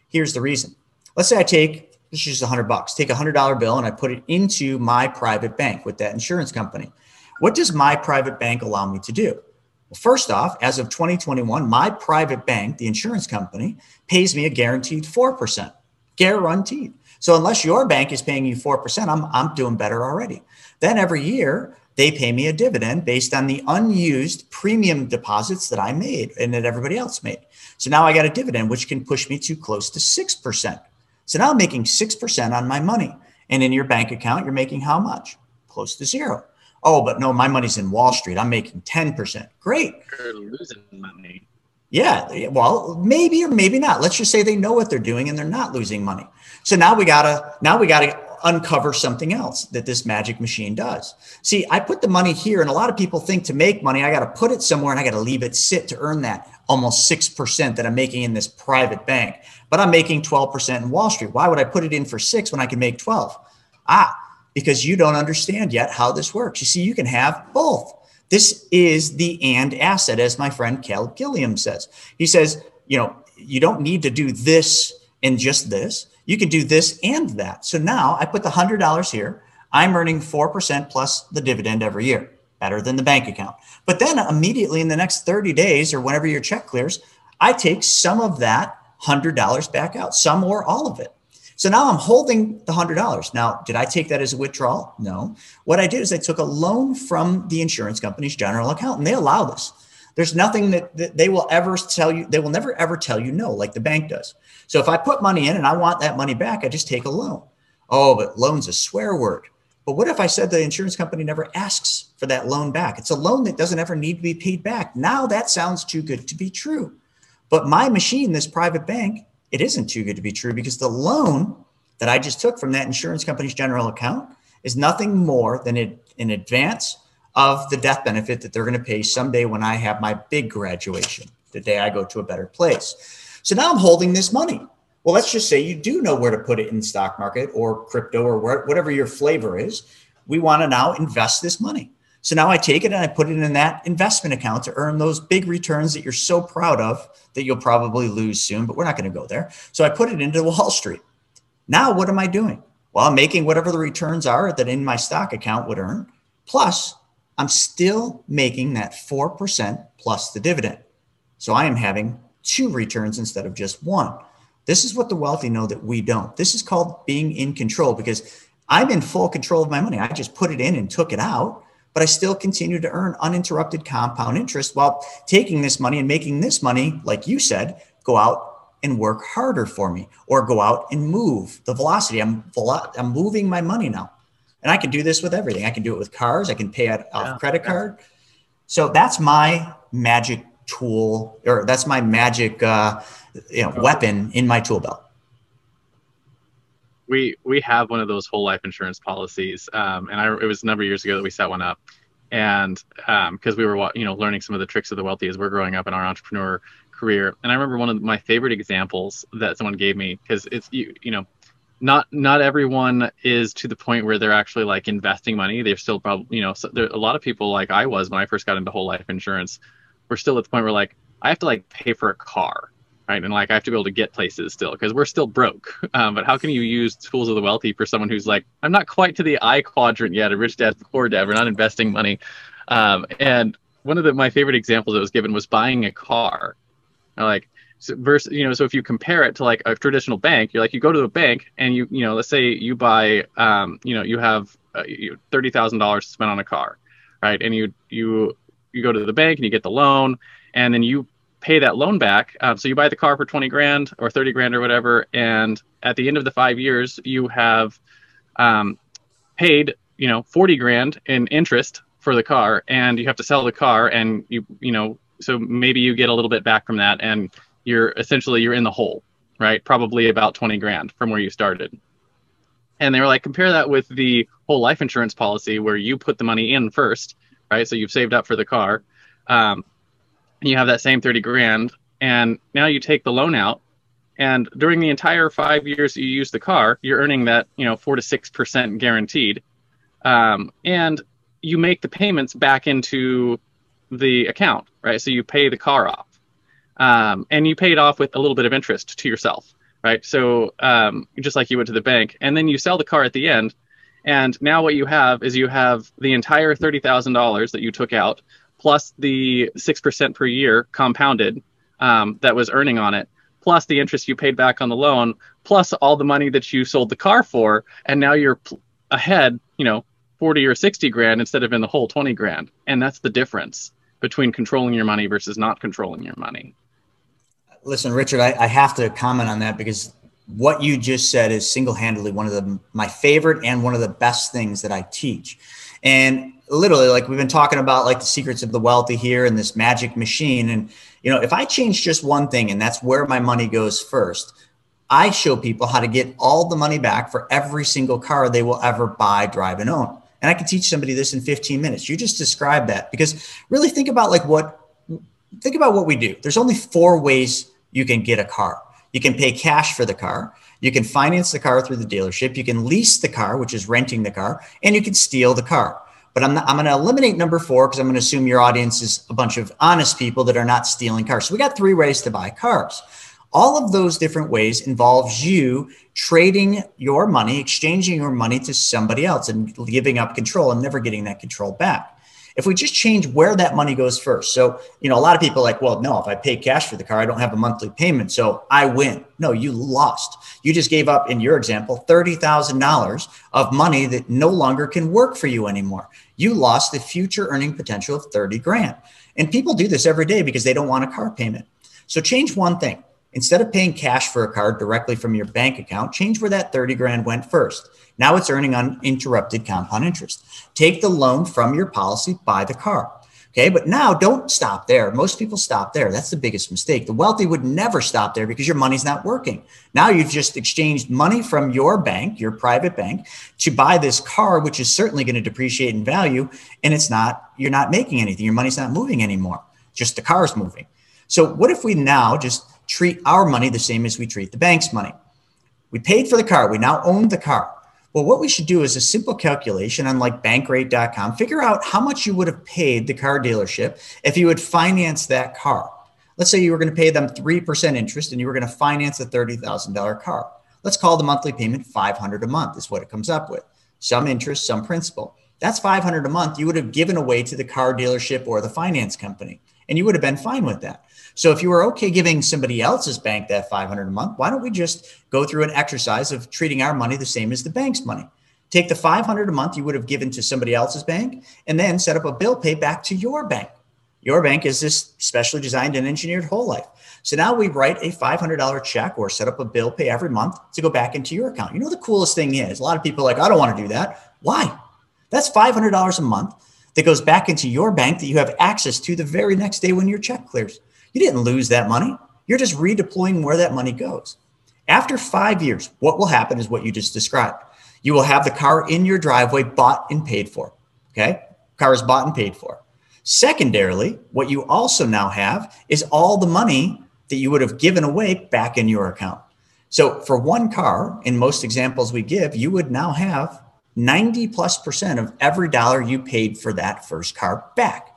Here's the reason. Let's say I take, this is just a hundred bucks, take a hundred dollar bill and I put it into my private bank with that insurance company. What does my private bank allow me to do? Well, first off, as of 2021, my private bank, the insurance company, pays me a guaranteed 4%, guaranteed. So unless your bank is paying you 4%, I'm, I'm doing better already. Then every year, they pay me a dividend based on the unused premium deposits that I made and that everybody else made. So now I got a dividend, which can push me to close to 6%. So now I'm making 6% on my money. And in your bank account, you're making how much? Close to zero. Oh, but no, my money's in Wall Street. I'm making 10%. Great. You're losing money. Yeah. Well, maybe or maybe not. Let's just say they know what they're doing and they're not losing money. So now we gotta, now we gotta uncover something else that this magic machine does. See, I put the money here, and a lot of people think to make money, I got to put it somewhere and I got to leave it sit to earn that almost 6% that I'm making in this private bank. But I'm making 12% in Wall Street. Why would I put it in for six when I can make 12? Ah, because you don't understand yet how this works. You see, you can have both. This is the and asset, as my friend Cal Gilliam says. He says, you know, you don't need to do this and just this you can do this and that. So now I put the $100 here. I'm earning 4% plus the dividend every year, better than the bank account. But then immediately in the next 30 days or whenever your check clears, I take some of that $100 back out, some or all of it. So now I'm holding the $100. Now, did I take that as a withdrawal? No. What I did is I took a loan from the insurance company's general account, and they allow this. There's nothing that, that, they will ever tell you, they will never ever tell you no, like the bank does. So if I put money in and I want that money back, I just take a loan. Oh, but loan's a swear word. But what if I said the insurance company never asks for that loan back? It's a loan that doesn't ever need to be paid back. Now that sounds too good to be true. But my machine, this private bank, it isn't too good to be true because the loan that I just took from that insurance company's general account is nothing more than an advance of the death benefit that they're going to pay someday when I have my big graduation, the day I go to a better place. So now I'm holding this money. Well, let's just say you do know where to put it in the stock market or crypto or whatever your flavor is. We want to now invest this money. So now I take it and I put it in that investment account to earn those big returns that you're so proud of that you'll probably lose soon, but we're not going to go there. So I put it into Wall Street. Now, what am I doing? Well, I'm making whatever the returns are that in my stock account would earn. Plus, I'm still making that 4% plus the dividend. So I am having two returns instead of just one. This is what the wealthy know that we don't. This is called being in control because I'm in full control of my money. I just put it in and took it out, but I still continue to earn uninterrupted compound interest while taking this money and making this money, like you said, go out and work harder for me or go out and move the velocity. I'm, I'm moving my money now. And I can do this with everything. I can do it with cars. I can pay it off yeah. credit card. So that's my magic tool, or that's my magic uh, you know, weapon in my tool belt. We we have one of those whole life insurance policies, um, and I, it was a number of years ago that we set one up, and because um, we were you know learning some of the tricks of the wealthy as we're growing up in our entrepreneur career, and I remember one of my favorite examples that someone gave me because it's you you know not not everyone is to the point where they're actually like investing money. They're still probably you know so there a lot of people like I was when I first got into whole life insurance. We're still at the point where like I have to like pay for a car, right? And like I have to be able to get places still because we're still broke. Um, but how can you use tools of the wealthy for someone who's like I'm not quite to the I quadrant yet, a rich dad, poor dad. We're not investing money. Um, and one of the, my favorite examples that was given was buying a car. like versus you know so if you compare it to like a traditional bank you're like you go to a bank and you you know let's say you buy um, you know you have uh, thirty thousand dollars to spend on a car right? And you you you go to the bank and you get the loan and then you pay that loan back um, so you buy the car for 20 grand or 30 grand or whatever and at the end of the five years you have um, paid you know 40 grand in interest for the car and you have to sell the car and you you know so maybe you get a little bit back from that and you're essentially you're in the hole, right? Probably about 20 grand from where you started. And they were like, compare that with the whole life insurance policy where you put the money in first, right? So you've saved up for the car. Um, and you have that same 30 grand. And now you take the loan out. And during the entire five years you use the car, you're earning that, you know, four to 6% guaranteed. Um, and you make the payments back into the account, right? So you pay the car off um, and you pay it off with a little bit of interest to yourself, right? So um, just like you went to the bank, and then you sell the car at the end, and now what you have is you have the entire thirty thousand dollars that you took out plus the six percent per year compounded um, that was earning on it, plus the interest you paid back on the loan, plus all the money that you sold the car for, and now you're ahead, you know, forty or sixty grand instead of in the whole twenty grand, and that's the difference between controlling your money versus not controlling your money. Listen, Richard, I, I have to comment on that because what you just said is single-handedly one of the my favorite and one of the best things that I teach. And literally, like we've been talking about, like the secrets of the wealthy here and this magic machine. And you know, if I change just one thing, and that's where my money goes first, I show people how to get all the money back for every single car they will ever buy, drive, and own. And I can teach somebody this in 15 minutes. You just describe that because really think about like what think about what we do. There's only four ways you can get a car. You can pay cash for the car. You can finance the car through the dealership. You can lease the car, which is renting the car, and you can steal the car. But I'm, I'm going to eliminate number four because I'm going to assume your audience is a bunch of honest people that are not stealing cars. So we got three ways to buy cars. All of those different ways involves you trading your money, exchanging your money to somebody else and giving up control and never getting that control back. If we just change where that money goes first. So, you know, a lot of people like, well, no, if I pay cash for the car, I don't have a monthly payment. So I win. No, you lost. You just gave up, in your example, $30,000 of money that no longer can work for you anymore. You lost the future earning potential of 30 grand. And people do this every day because they don't want a car payment. So change one thing Instead of paying cash for a card directly from your bank account, change where that 30 grand went first. Now it's earning uninterrupted compound interest. Take the loan from your policy, buy the car. Okay, but now don't stop there. Most people stop there. That's the biggest mistake. The wealthy would never stop there because your money's not working. Now you've just exchanged money from your bank, your private bank, to buy this car, which is certainly going to depreciate in value. And it's not, you're not making anything. Your money's not moving anymore. Just the car's moving. So what if we now just treat our money the same as we treat the bank's money. We paid for the car. We now own the car. Well, what we should do is a simple calculation on like bankrate.com. Figure out how much you would have paid the car dealership if you would finance that car. Let's say you were going to pay them 3% interest and you were going to finance a $30,000 car. Let's call the monthly payment 500 a month is what it comes up with. Some interest, some principal. That's 500 a month you would have given away to the car dealership or the finance company and you would have been fine with that. So if you were okay giving somebody else's bank that 500 a month, why don't we just go through an exercise of treating our money the same as the bank's money? Take the 500 a month you would have given to somebody else's bank and then set up a bill pay back to your bank. Your bank is this specially designed and engineered whole life. So now we write a $500 check or set up a bill pay every month to go back into your account. You know, the coolest thing is a lot of people like, I don't want to do that. Why? That's $500 a month that goes back into your bank that you have access to the very next day when your check clears. You didn't lose that money. You're just redeploying where that money goes. After five years, what will happen is what you just described. You will have the car in your driveway bought and paid for. Okay. Car is bought and paid for. Secondarily, what you also now have is all the money that you would have given away back in your account. So for one car, in most examples we give, you would now have 90 plus percent of every dollar you paid for that first car back.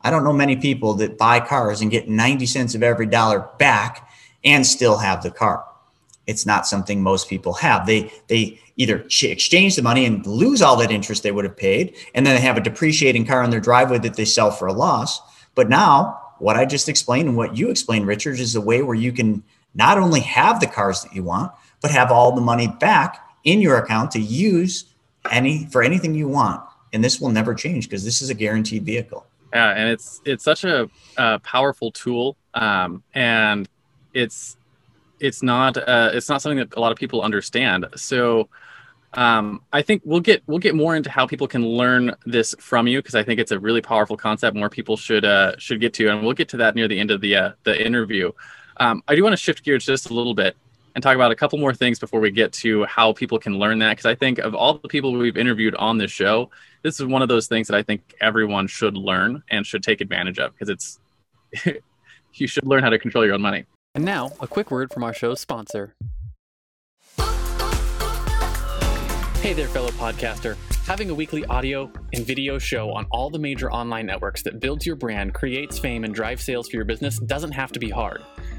I don't know many people that buy cars and get 90 cents of every dollar back and still have the car. It's not something most people have. They they either exchange the money and lose all that interest they would have paid, and then they have a depreciating car in their driveway that they sell for a loss. But now, what I just explained and what you explained, Richard, is a way where you can not only have the cars that you want, but have all the money back in your account to use any for anything you want and this will never change because this is a guaranteed vehicle yeah and it's it's such a, a powerful tool um, and it's it's not uh, it's not something that a lot of people understand so um, I think we'll get we'll get more into how people can learn this from you because I think it's a really powerful concept. More people should uh, should get to, and we'll get to that near the end of the uh, the interview. Um, I do want to shift gears just a little bit and talk about a couple more things before we get to how people can learn that. Because I think of all the people we've interviewed on this show, this is one of those things that I think everyone should learn and should take advantage of because it's you should learn how to control your own money. And now, a quick word from our show's sponsor. Hey there, fellow podcaster. Having a weekly audio and video show on all the major online networks that builds your brand, creates fame, and drives sales for your business doesn't have to be hard.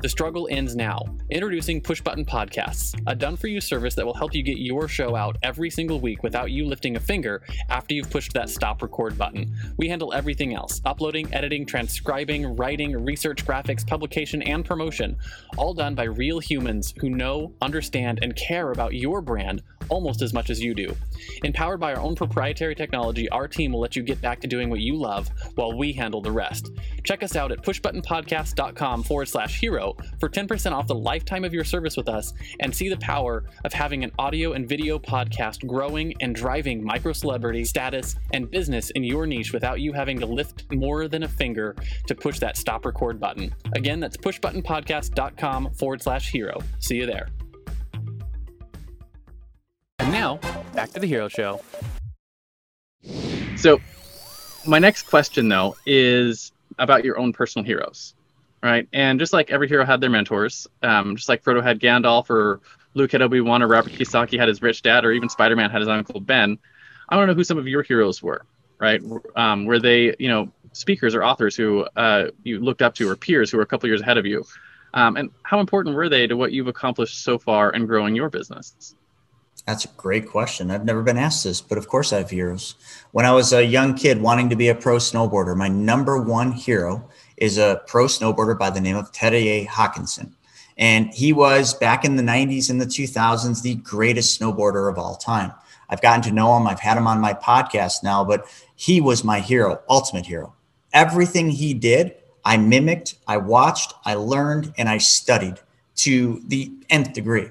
The struggle ends now. Introducing Push Button Podcasts, a done for you service that will help you get your show out every single week without you lifting a finger after you've pushed that stop record button. We handle everything else uploading, editing, transcribing, writing, research, graphics, publication, and promotion, all done by real humans who know, understand, and care about your brand almost as much as you do. Empowered by our own proprietary technology, our team will let you get back to doing what you love while we handle the rest. Check us out at pushbuttonpodcast.com forward slash hero for 10% off the lifetime of your service with us and see the power of having an audio and video podcast growing and driving micro celebrity status and business in your niche without you having to lift more than a finger to push that stop record button. Again, that's pushbuttonpodcast.com forward slash hero. See you there. And now, back to the Hero Show. So, my next question though is about your own personal heroes, right? And just like every hero had their mentors, um, just like Frodo had Gandalf, or Luke had Obi Wan, or Robert Kiyosaki had his rich dad, or even Spider Man had his uncle Ben. I want to know who some of your heroes were, right? Um, were they, you know, speakers or authors who uh, you looked up to, or peers who were a couple years ahead of you? Um, and how important were they to what you've accomplished so far in growing your business? That's a great question. I've never been asked this, but of course I have heroes. When I was a young kid wanting to be a pro snowboarder, my number one hero is a pro snowboarder by the name of Terje Haakonsen. And he was back in the 90s and the 2000s the greatest snowboarder of all time. I've gotten to know him, I've had him on my podcast now, but he was my hero, ultimate hero. Everything he did, I mimicked, I watched, I learned, and I studied to the nth degree.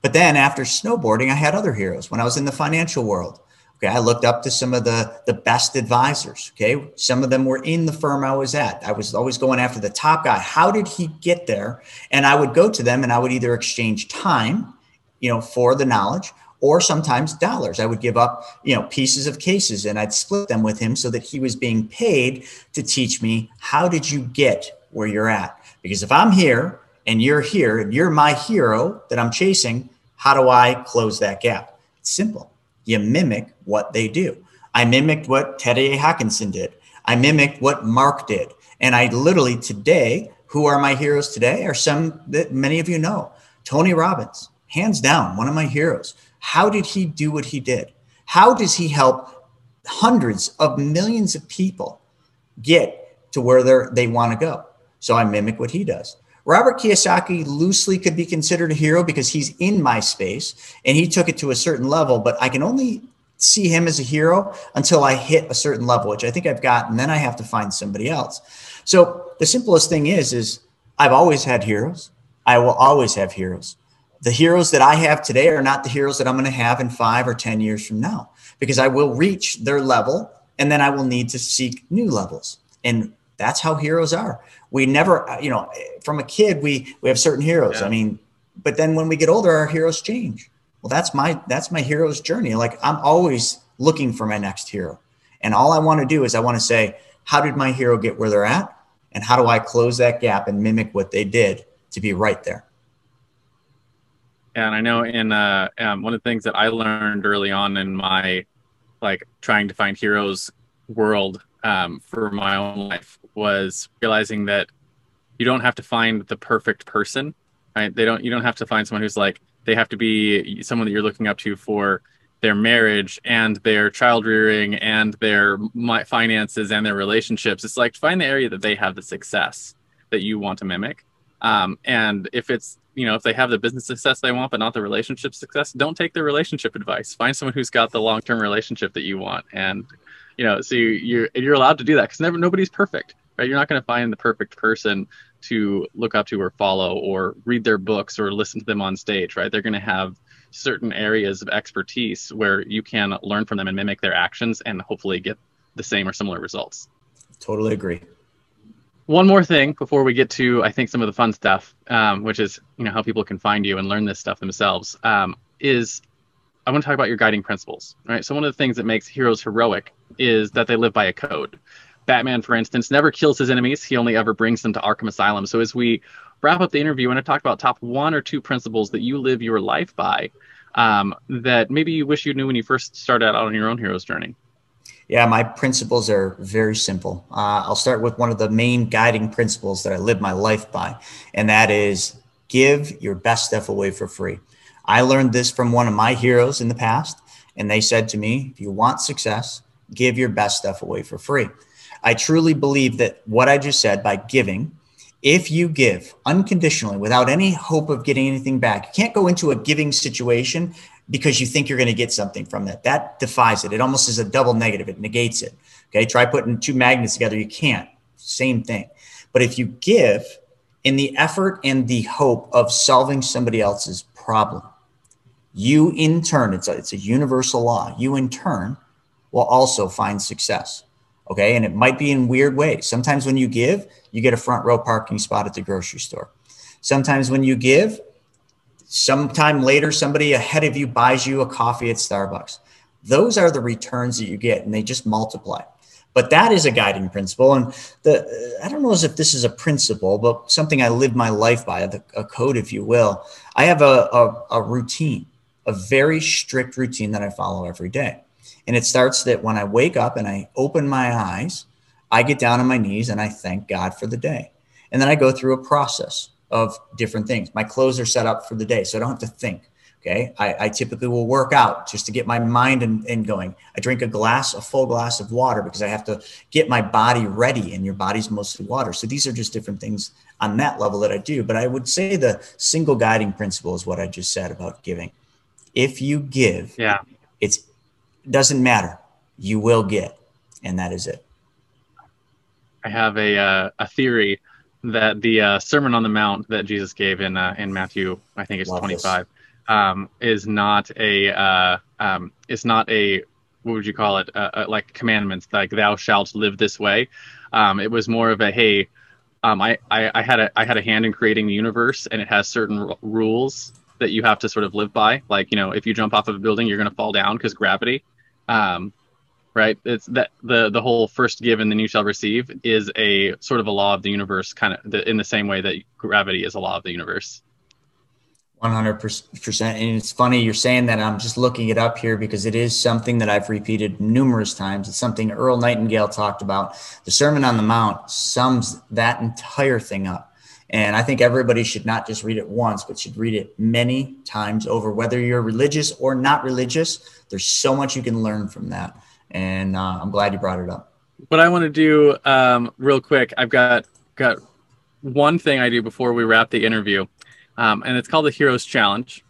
But then after snowboarding, I had other heroes when I was in the financial world. Okay, I looked up to some of the the best advisors. Okay, some of them were in the firm I was at. I was always going after the top guy. How did he get there? And I would go to them and I would either exchange time, you know, for the knowledge, or sometimes dollars. I would give up, you know, pieces of cases and I'd split them with him so that he was being paid to teach me how did you get where you're at? Because if I'm here and you're here and you're my hero that I'm chasing, how do I close that gap? It's simple. You mimic what they do. I mimicked what Terje Haakonsen did. I mimicked what Mark did. And I literally today, who are my heroes today are some that many of you know. Tony Robbins, hands down, one of my heroes. How did he do what he did? How does he help hundreds of millions of people get to where they want to go? So I mimic what he does. Robert Kiyosaki loosely could be considered a hero because he's in my space and he took it to a certain level, but I can only see him as a hero until I hit a certain level, which I think I've got, and then I have to find somebody else. So the simplest thing is, is I've always had heroes. I will always have heroes. The heroes that I have today are not the heroes that I'm going to have in five or 10 years from now, because I will reach their level and then I will need to seek new levels. And that's how heroes are. We never, you know, from a kid, we we have certain heroes. Yeah. I mean, but then when we get older, our heroes change. Well, that's my that's my hero's journey. Like I'm always looking for my next hero, and all I want to do is I want to say, how did my hero get where they're at, and how do I close that gap and mimic what they did to be right there. And I know in uh, um, one of the things that I learned early on in my like trying to find heroes world um, for my own life was realizing that you don't have to find the perfect person, right? They don't. You don't have to find someone who's like they have to be someone that you're looking up to for their marriage and their child rearing and their finances and their relationships. It's like find the area that they have the success that you want to mimic. Um, and if it's you know if they have the business success they want but not the relationship success, don't take their relationship advice. Find someone who's got the long term relationship that you want and you know, so you're you're allowed to do that because never nobody's perfect, right? You're not going to find the perfect person to look up to or follow or read their books or listen to them on stage, right? They're going to have certain areas of expertise where you can learn from them and mimic their actions and hopefully get the same or similar results. Totally agree. One more thing before we get to, I think, some of the fun stuff, um, which is you know how people can find you and learn this stuff themselves, um, is I want to talk about your guiding principles. Right. So one of the things that makes heroes heroic is that they live by a code. Batman, for instance, never kills his enemies. He only ever brings them to Arkham Asylum. So as we wrap up the interview, I want to talk about top one or two principles that you live your life by um, that maybe you wish you knew when you first started out on your own hero's journey. Yeah, my principles are very simple. Uh, I'll start with one of the main guiding principles that I live my life by, and that is give your best stuff away for free. I learned this from one of my heroes in the past, and they said to me, if you want success, give your best stuff away for free. I truly believe that what I just said by giving, if you give unconditionally without any hope of getting anything back, you can't go into a giving situation because you think you're going to get something from that. That defies it. It almost is a double negative, it negates it. Okay. Try putting two magnets together. You can't. Same thing. But if you give in the effort and the hope of solving somebody else's problem, you in turn, it's a, it's a universal law, you in turn will also find success. Okay. And it might be in weird ways. Sometimes when you give, you get a front row parking spot at the grocery store. Sometimes when you give, sometime later, somebody ahead of you buys you a coffee at Starbucks. those are the returns that you get and they just multiply. But that is a guiding principle. And the I don't know as if this is a principle, but something I live my life by, a code, if you will. I have a, a, a routine, a very strict routine that I follow every day. And it starts that when I wake up and I open my eyes, I get down on my knees and I thank God for the day. And then I go through a process of different things. My clothes are set up for the day, so I don't have to think. Okay. I, I typically will work out just to get my mind in, in, going. I drink a glass, a full glass of water because I have to get my body ready, and your body's mostly water. So these are just different things on that level that I do. But I would say the single guiding principle is what I just said about giving. If you give, yeah, it's doesn't matter. You will get, and that is it. I have a uh, a theory that the uh, Sermon on the Mount that Jesus gave in uh, in Matthew, I think it's Love 25, um, is not a uh, um, is not a what would you call it uh, uh, like commandments like thou shalt live this way. Um, it was more of a hey, um, I, I, I had a I had a hand in creating the universe, and it has certain r- rules that you have to sort of live by. Like you know, if you jump off of a building, you're going to fall down because gravity. Um, right? It's that the the whole first give and then you shall receive is a sort of a law of the universe kind of the, in the same way that gravity is a law of the universe. 100% and it's funny you're saying that. I'm just looking it up here because it is something that i've repeated numerous times. It's something earl nightingale talked about. The sermon on the mount sums that entire thing up and i think everybody should not just read it once but should read it many times over whether you're religious or not religious there's so much you can learn from that and uh, I'm glad you brought it up. What I want to do, um, real quick, I've got got one thing I do before we wrap the interview, um, and it's called the Heroes Challenge.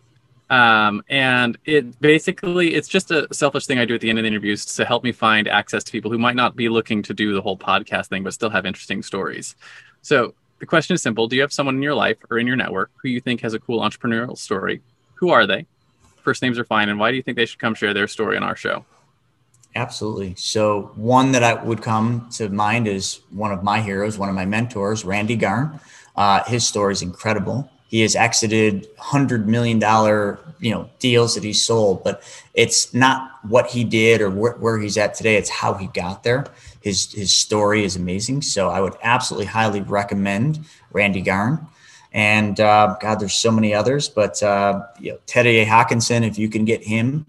Um, and it basically it's just a selfish thing I do at the end of the interviews to help me find access to people who might not be looking to do the whole podcast thing, but still have interesting stories. So the question is simple: Do you have someone in your life or in your network who you think has a cool entrepreneurial story? Who are they? First names are fine, and why do you think they should come share their story on our show? Absolutely. So one that I would come to mind is one of my heroes, one of my mentors, Randy Garn. Uh, his story is incredible. He has exited hundred million dollar, you know, deals that he sold, but it's not what he did or wh- where he's at today. It's how he got there. His his story is amazing. So I would absolutely highly recommend Randy Garn. And uh, God, there's so many others, but uh, you know, Terje Haakonsen, if you can get him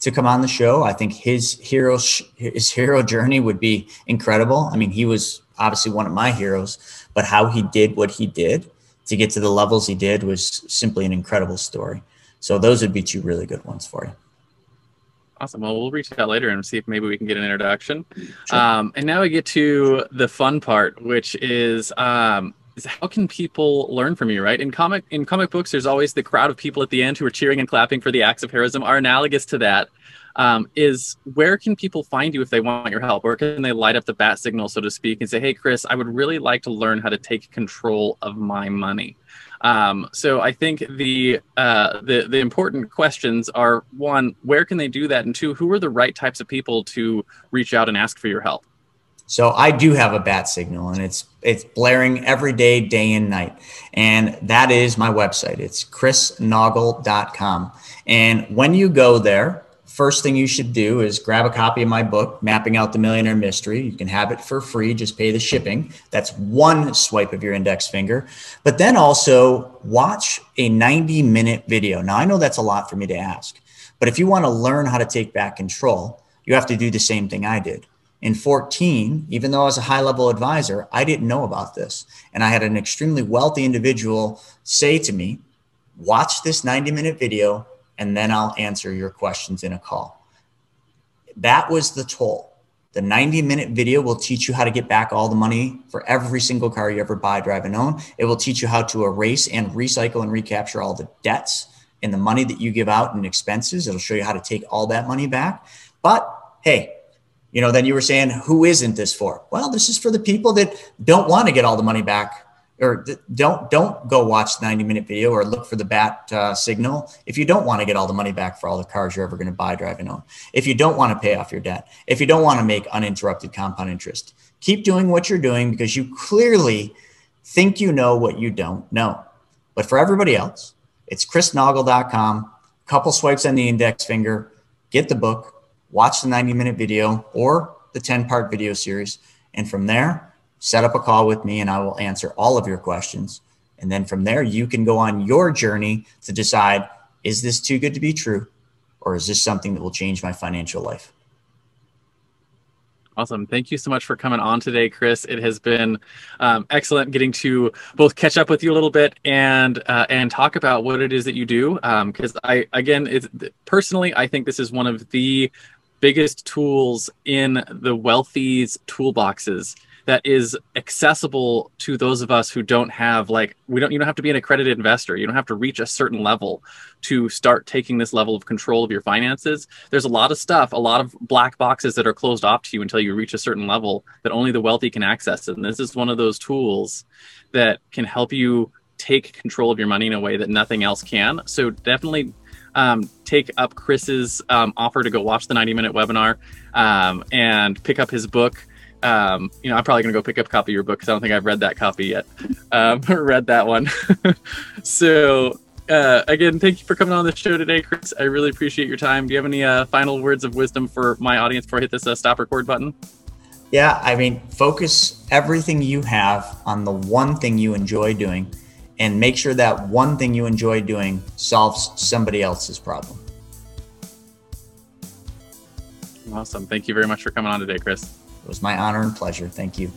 to come on the show. I think his hero his hero journey would be incredible. I mean, he was obviously one of my heroes, but how he did what he did to get to the levels he did was simply an incredible story. So those would be two really good ones for you. Awesome. Well, we'll reach out later and see if maybe we can get an introduction. Sure. Um, and now we get to the fun part, which is um, is how can people learn from you, right? In comic in comic books, there's always the crowd of people at the end who are cheering and clapping for the acts of heroism. Are analogous to that um, is where can people find you if they want your help? Where can they light up the bat signal, so to speak, and say, "Hey, Chris, I would really like to learn how to take control of my money." Um, so I think the uh, the the important questions are one, where can they do that, and two, who are the right types of people to reach out and ask for your help? So I do have a bat signal and it's it's blaring every day, day and night. And that is my website. It's chrisnaugle.com. And when you go there, first thing you should do is grab a copy of my book, Mapping Out the Millionaire Mystery. You can have it for free, just pay the shipping. That's one swipe of your index finger. But then also watch a 90 minute video. Now, I know that's a lot for me to ask, but if you want to learn how to take back control, you have to do the same thing I did in 14, even though I was a high level advisor, I didn't know about this. And I had an extremely wealthy individual say to me, Watch this 90 minute video, and then I'll answer your questions in a call. That was the toll. The 90 minute video will teach you how to get back all the money for every single car you ever buy, drive, and own. It will teach you how to erase and recycle and recapture all the debts and the money that you give out in expenses. It'll show you how to take all that money back. But hey, you know, then you were saying, who isn't this for? Well, this is for the people that don't want to get all the money back or don't don't go watch the 90 minute video or look for the bat uh, signal if you don't want to get all the money back for all the cars you're ever going to buy drive and own if you don't want to pay off your debt if you don't want to make uninterrupted compound interest keep doing what you're doing because you clearly think you know what you don't know but for everybody else it's chrisnaugle.com couple swipes on the index finger get the book watch the 90 minute video or the 10 part video series. And from there, set up a call with me and I will answer all of your questions. And then from there, you can go on your journey to decide is this too good to be true? Or is this something that will change my financial life? Awesome. Thank you so much for coming on today, Chris. It has been um, excellent getting to both catch up with you a little bit and uh, and talk about what it is that you do. Because um, I again, it's, personally, I think this is one of the biggest tools in the wealthy's toolboxes that is accessible to those of us who don't have like we don't you don't have to be an accredited investor. You don't have to reach a certain level to start taking this level of control of your finances. There's a lot of stuff a lot of black boxes that are closed off to you until you reach a certain level that only the wealthy can access. And this is one of those tools that can help you take control of your money in a way that nothing else can. So definitely um, take up Chris's um, offer to go watch the 90 minute webinar um, and pick up his book um, you know, I'm probably gonna go pick up a copy of your book because I don't think I've read that copy yet. Um, read that one. so uh, again, thank you for coming on the show today, Chris. I really appreciate your time. Do you have any uh, final words of wisdom for my audience before I hit this uh, stop record button? Yeah, I mean, focus everything you have on the one thing you enjoy doing, and make sure that one thing you enjoy doing solves somebody else's problem. Awesome. Thank you very much for coming on today, Chris. It was my honor and pleasure. Thank you.